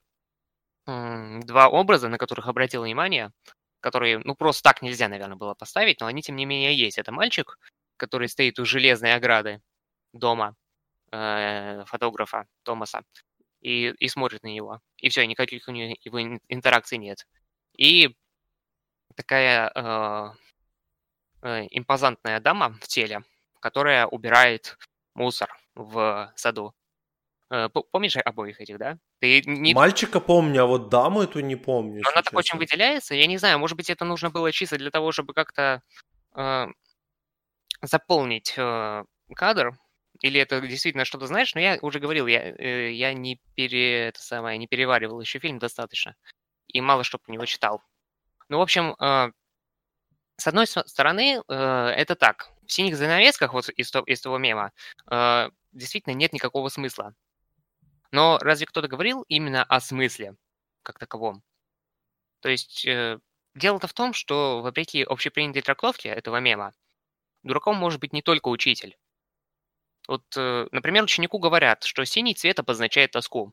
два образа, на которых обратил внимание которые, ну, просто так нельзя, наверное, было поставить, но они, тем не менее, есть. Это мальчик, который стоит у железной ограды дома э, фотографа Томаса и, и смотрит на него. И все, никаких у него интеракций нет. И такая э, э, импозантная дама в теле, которая убирает мусор в саду. Э, помнишь обоих этих, да? Ты не... Мальчика помню, а вот даму эту не помню. Но она так очень выделяется. Я не знаю, может быть, это нужно было чисто для того, чтобы как-то э, заполнить э, кадр. Или это действительно что-то знаешь, но я уже говорил, я, э, я не, пере, это самое, не переваривал еще фильм достаточно. И мало что про него читал. Ну, в общем, э, с одной стороны, э, это так. В синих занавесках, вот из, из того мема, э, действительно нет никакого смысла. Но разве кто-то говорил именно о смысле как таковом? То есть э, дело-то в том, что вопреки общепринятой трактовке этого мема, дураком может быть не только учитель. Вот, э, например, ученику говорят, что синий цвет обозначает тоску.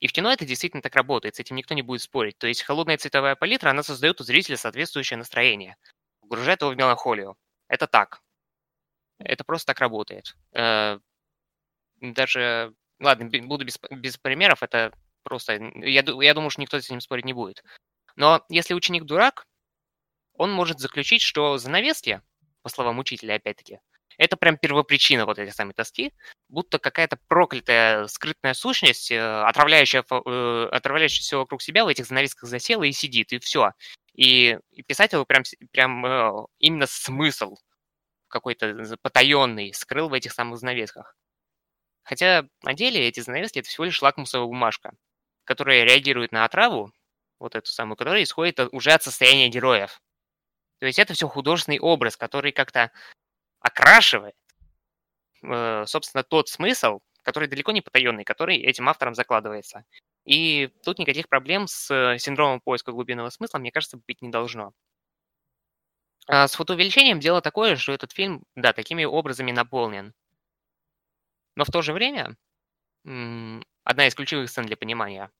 И в кино это действительно так работает, с этим никто не будет спорить. То есть холодная цветовая палитра, она создает у зрителя соответствующее настроение, погружает его в меланхолию. Это так. Это просто так работает. Э, даже Ладно, буду без, без примеров, это просто... Я, я думаю, что никто с этим спорить не будет. Но если ученик дурак, он может заключить, что занавески, по словам учителя, опять-таки, это прям первопричина вот этой самой тоски, будто какая-то проклятая скрытная сущность, э, отравляющая, э, отравляющая все вокруг себя в этих занавесках засела и сидит, и все. И, и писатель прям, прям э, именно смысл какой-то потаенный скрыл в этих самых занавесках. Хотя на деле эти занавески это всего лишь лакмусовая бумажка, которая реагирует на отраву, вот эту самую, которая исходит уже от состояния героев. То есть это все художественный образ, который как-то окрашивает, э, собственно, тот смысл, который далеко не потаенный, который этим автором закладывается. И тут никаких проблем с синдромом поиска глубинного смысла, мне кажется, быть не должно. А с фотоувеличением дело такое, что этот фильм, да, такими образами наполнен. Но в то же время одна из ключевых сцен для понимания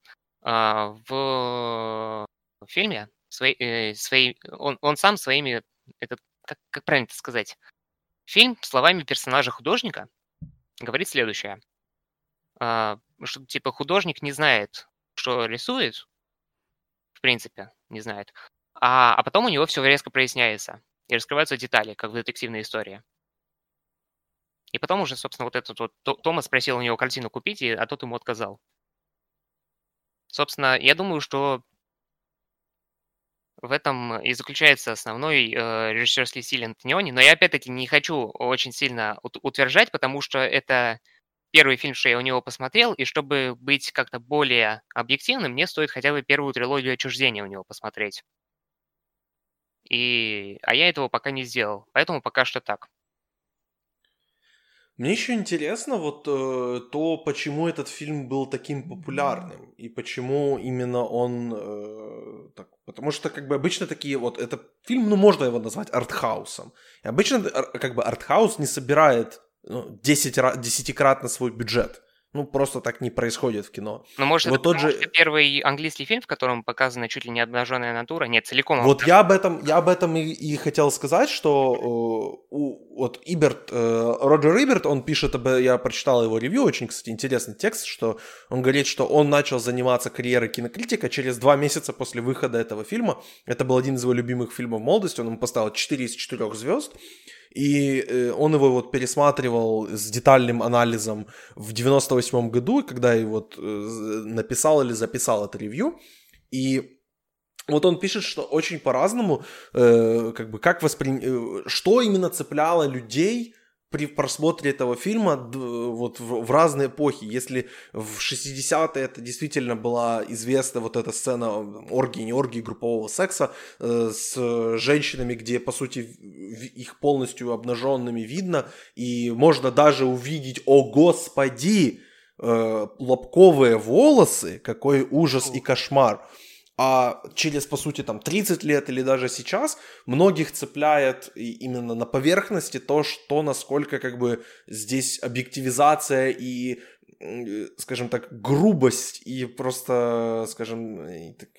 а, в фильме свои, э, свои, он, он сам своими, это, как, как правильно сказать, фильм словами персонажа художника говорит следующее. А, что, типа, художник не знает, что рисует, в принципе, не знает, а, а потом у него все резко проясняется и раскрываются детали, как в детективной истории. И потом уже, собственно, вот этот вот Томас просил у него картину купить, а тот ему отказал. Собственно, я думаю, что в этом и заключается основной э, режиссерский стиль Антониони. Но я опять-таки не хочу очень сильно утверждать, потому что это первый фильм, что я у него посмотрел, и чтобы быть как-то более объективным, мне стоит хотя бы первую трилогию отчуждения у него посмотреть. И... А я этого пока не сделал, поэтому пока что так. Мне еще интересно вот э, то, почему этот фильм был таким популярным и почему именно он э, так, потому что как бы обычно такие вот это фильм, ну можно его назвать артхаусом. И обычно как бы артхаус не собирает ну, 10 десятикратно свой бюджет. Ну, просто так не происходит в кино. Ну, может, Вот это тот же- что первый английский фильм, в котором показана чуть ли не обнаженная натура, нет, целиком Вот я об этом, я об этом и, и хотел сказать, что э, у, вот Иберт, э, Роджер Иберт, он пишет, об, я прочитал его ревью, очень, кстати, интересный текст, что он говорит, что он начал заниматься карьерой кинокритика через два месяца после выхода этого фильма. Это был один из его любимых фильмов молодости, он ему поставил 4 из 4 звезд. И э, он его вот пересматривал с детальным анализом в 98 году, когда и вот э, написал или записал это ревью. И вот он пишет, что очень по-разному, э, как бы, как воспри... что именно цепляло людей при просмотре этого фильма вот в, в разные эпохи. Если в 60-е это действительно была известна вот эта сцена оргии, не оргии, группового секса э, с женщинами, где, по сути, их полностью обнаженными видно, и можно даже увидеть, о господи, э, лобковые волосы, какой ужас и кошмар. А через, по сути, там 30 лет или даже сейчас многих цепляет именно на поверхности то, что насколько как бы здесь объективизация и, м, скажем так, грубость и просто, скажем, как-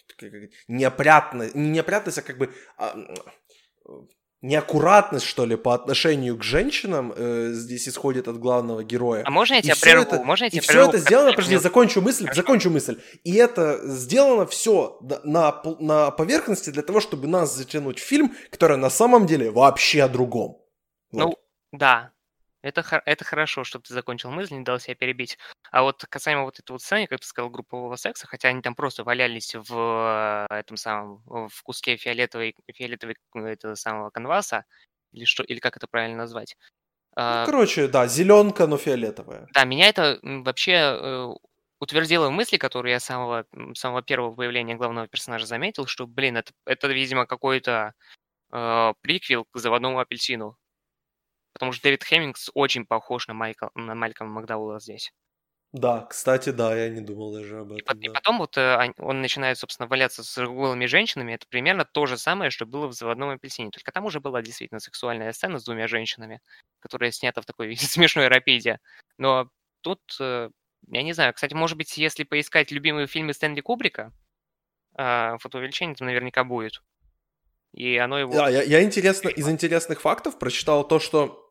неопрятность, не неопрятность, а как бы а, м, неаккуратность, что ли, по отношению к женщинам э, здесь исходит от главного героя. А можно я И тебя прерву? это- Можно я И тебя все прерву? это Как сделано, подожди, закончу мысль, Хорошо. закончу мысль. И это сделано все на, на поверхности для того, чтобы нас затянуть в фильм, который на самом деле вообще о другом. Вот. Ну, да. Это, это хорошо, что ты закончил мысль, не дал себя перебить. А вот касаемо вот этой вот сцены, как ты сказал, группового секса, хотя они там просто валялись в э, этом самом, в куске фиолетовой, фиолетовой э, этого самого канваса, или что, или как это правильно назвать. Ну, А, короче, да, зеленка, но фиолетовая. Да, меня это вообще э, утвердило в мысли, которые я с самого, самого первого появления главного персонажа заметил, что, блин, это, это видимо, какой-то э, приквел к «Заводному апельсину». Потому что Дэвид Хеммингс очень похож на, Майкла, на Малькольма Макдауэлла здесь. Да, кстати, да, я не думал даже об И, этом. и да. потом вот э, он- начинает, собственно, валяться с голыми женщинами. Это примерно то же самое, что было в «Заводном апельсине». Только там уже была действительно сексуальная сцена с двумя женщинами, которая снята в такой смешной рапиде. Но тут, э, я не знаю, кстати, может быть, если поискать любимые фильмы Стэнли Кубрика, а, фотоувеличение там наверняка будет. И оно его... Да, я, я интересно, из интересных фактов прочитал то, что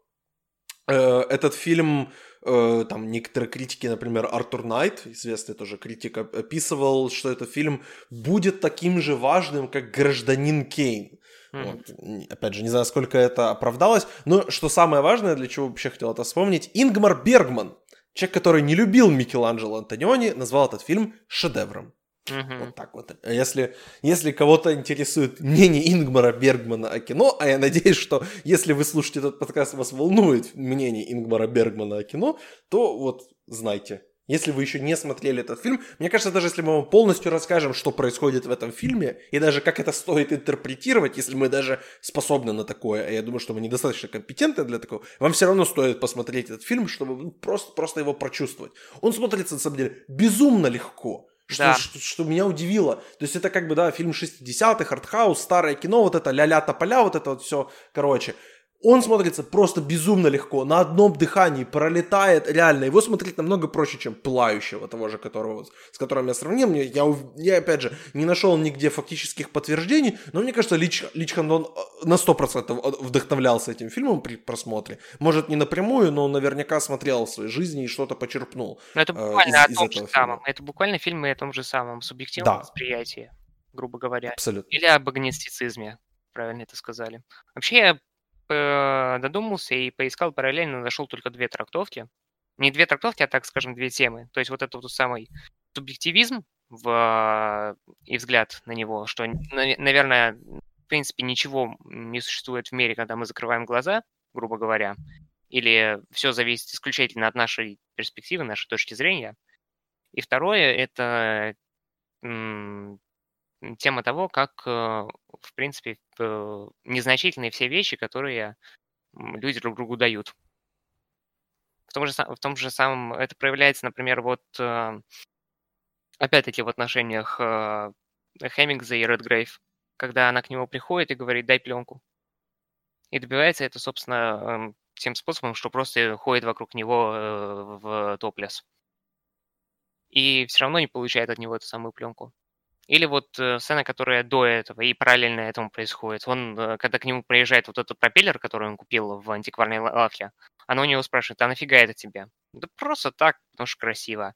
этот фильм, э, там некоторые критики, например, Артур Найт, известный тоже критик, оп- описывал, что этот фильм будет таким же важным, как «Гражданин Кейн». Мгм. Вот. Опять же, не знаю, сколько это оправдалось, но что самое важное, для чего вообще хотел это вспомнить, Ингмар Бергман, человек, который не любил Микеланджело Антониони, назвал этот фильм шедевром. Мгм. Вот так вот. А Если, если кого-то интересует мнение Ингмара Бергмана о кино, а я надеюсь, что если вы слушаете этот подкаст, вас волнует мнение Ингмара Бергмана о кино, то вот знайте. Если вы еще не смотрели этот фильм, мне кажется, даже если мы вам полностью расскажем, что происходит в этом фильме, и даже как это стоит интерпретировать, если мы даже способны на такое, а я думаю, что мы недостаточно компетентны для такого, вам все равно стоит посмотреть этот фильм, чтобы ну, просто, просто его прочувствовать. Он смотрится, на самом деле, безумно легко. Что, Да. что, что меня удивило. То есть это как бы, да, фильм 60-х, артхаус, старое кино, вот это ля-ля тополя, вот это вот все, короче. Он смотрится просто безумно легко, на одном дыхании пролетает, реально, его смотреть намного проще, чем «Пылающего», того же, которого, с которым я сравнил. Мне, я, я, опять же, не нашел нигде фактических подтверждений, но мне кажется, Лич, Лич Хандон э, на 100% от- вдохновлялся этим фильмом при просмотре. Может, не напрямую, но наверняка смотрел в своей жизни и что-то почерпнул. Но это э, буквально из- о том же фильма. самом. Это буквально фильмы о том же самом субъективном Да. восприятии, грубо говоря. Абсолютно. Или об агностицизме, правильно это сказали. Вообще я э, додумался и поискал параллельно, нашел только две трактовки. Не две трактовки, а, так скажем, две темы. То есть вот это вот самый субъективизм в, и взгляд на него, что, нав- наверное, в принципе, ничего не существует в мире, когда мы закрываем глаза, грубо говоря, или все зависит исключительно от нашей перспективы, нашей точки зрения. И второе – это тема того, как, э, в принципе, э, незначительные все вещи, которые люди друг другу дают. В том же, в том же самом это проявляется, например, вот э, опять-таки в отношениях Хеммингса и Редгрейв, когда она к нему приходит и говорит, дай пленку. И добивается это, собственно, тем способом, что просто ходит вокруг него в топлес. и все равно не получает от него эту самую пленку. Или вот э, сцена, которая до этого и параллельно этому происходит. Он, э, когда к нему приезжает вот этот пропеллер, который он купил в антикварной лавке, она у него спрашивает, а нафига это тебе? Да просто так, потому что красиво.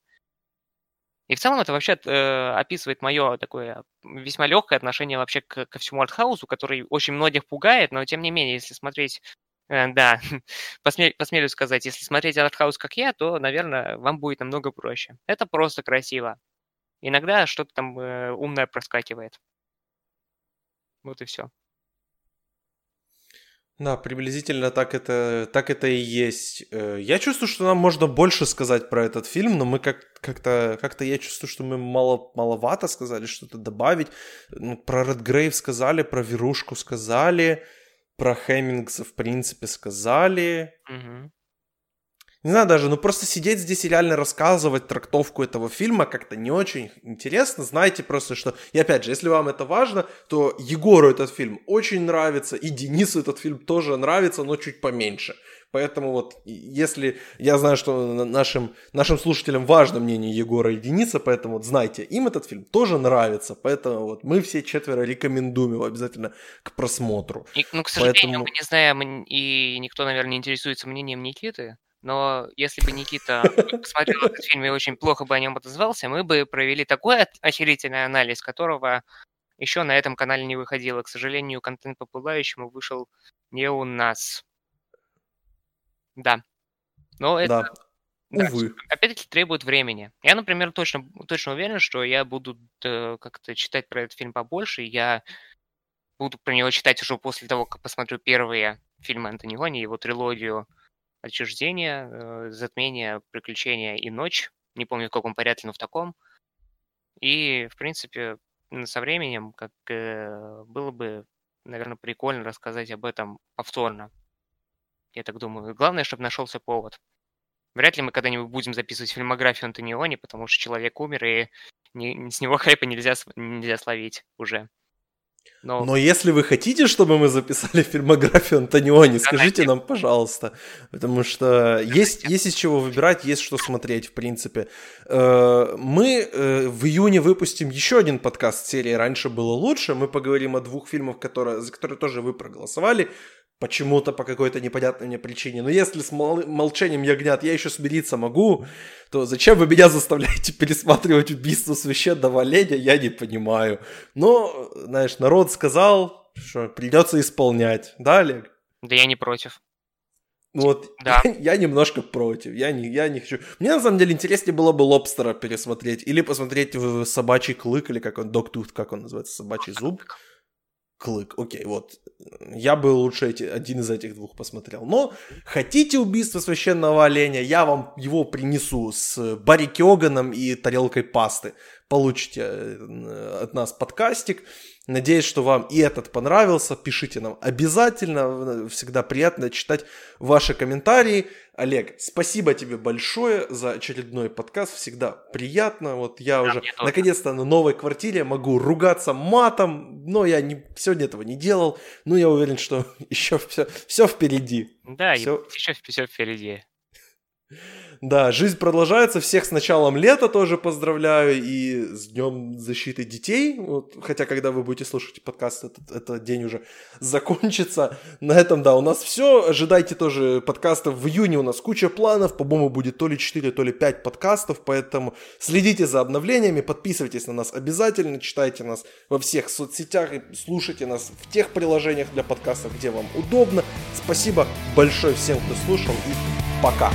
И в целом это вообще э, описывает мое такое весьма легкое отношение вообще к, ко всему артхаусу, который очень многих пугает, но тем не менее, если смотреть, э, да, посме, посмелюсь сказать, если смотреть артхаус как я, то, наверное, вам будет намного проще. Это просто красиво. Иногда что-то там э, умное проскакивает. Вот и все. Да, приблизительно так это, так это и есть. Э, я чувствую, что нам можно больше сказать про этот фильм, но мы как, как-то, как-то я чувствую, что мы мало, маловато сказали что-то добавить. Ну, про Редгрейв сказали, про Верушку сказали, про Хеммингса в принципе сказали. Угу не знаю даже, ну просто сидеть здесь и реально рассказывать трактовку этого фильма как-то не очень интересно. Знаете просто, что... И опять же, если вам это важно, то Егору этот фильм очень нравится, и Денису этот фильм тоже нравится, но чуть поменьше. Поэтому вот, если я знаю, что нашим, нашим слушателям важно мнение Егора и Дениса, поэтому вот знайте, им этот фильм тоже нравится, поэтому вот мы все четверо рекомендуем его обязательно к просмотру. И, ну, к сожалению, поэтому... мы не знаем, и никто, наверное, не интересуется мнением Никиты, но если бы Никита посмотрел этот фильм и очень плохо бы о нем отозвался, мы бы провели такой охерительный анализ, которого еще на этом канале не выходило. К сожалению, контент по пылающему вышел не у нас. Да. Но это... Да. Увы. опять-таки требует времени. Я, например, точно, точно уверен, что я буду э, как-то читать про этот фильм побольше. Я буду про него читать уже после того, как посмотрю первые фильмы Антониони, его трилогию отчуждение, э, затмение, приключения и ночь. Не помню, в каком порядке, но в таком. И, в принципе, со временем, как э, было бы, наверное, прикольно рассказать об этом повторно. Я так думаю. Главное, чтобы нашелся повод. Вряд ли мы когда-нибудь будем записывать фильмографию Антониони, потому что человек умер, и с него хайпа нельзя, нельзя словить уже. Но... Но если вы хотите, чтобы мы записали фильмографию Антониони, скажите нам, пожалуйста. Потому что есть, есть из чего выбирать, есть что смотреть, в принципе. Э, мы э, в июне выпустим еще один подкаст серии «Раньше было лучше». Мы поговорим о двух фильмах, которые, за которые тоже вы проголосовали почему-то по какой-то непонятной мне причине. Но если с мол- молчанием ягнят я еще смириться могу, то зачем вы меня заставляете пересматривать убийство священного оленя, я не понимаю. Но, знаешь, народ сказал, что придется исполнять. Да, Олег? Да я не против. Вот, да. я, я немножко против, я не, я не хочу. Мне на самом деле интереснее было бы Лобстера пересмотреть, или посмотреть в Собачий Клык, или как он, Доктут, как он называется, Собачий Зуб. Клык, окей, вот. Я бы лучше эти, один из этих двух посмотрел. Но хотите убийство священного оленя, я вам его принесу с Барри Кёганом и тарелкой пасты. Получите э, от нас подкастик. Надеюсь, что вам и этот понравился. Пишите нам обязательно. Всегда приятно читать ваши комментарии. Олег, спасибо тебе большое за очередной подкаст. Всегда приятно. Вот я да, уже наконец-то на новой квартире могу ругаться матом, но я не, сегодня этого не делал. Но я уверен, что еще все, все впереди. Да, все... еще все впереди. Да, жизнь продолжается. Всех с началом лета тоже поздравляю и с Днем защиты детей. Вот, хотя, когда вы будете слушать подкаст, этот, этот день уже закончится. На этом, да, у нас все. Ожидайте тоже подкастов в июне. У нас куча планов. По-моему, будет то ли 4, то ли 5 подкастов. Поэтому следите за обновлениями, подписывайтесь на нас обязательно, читайте нас во всех соцсетях и слушайте нас в тех приложениях для подкастов, где вам удобно. Спасибо большое всем, кто слушал и пока.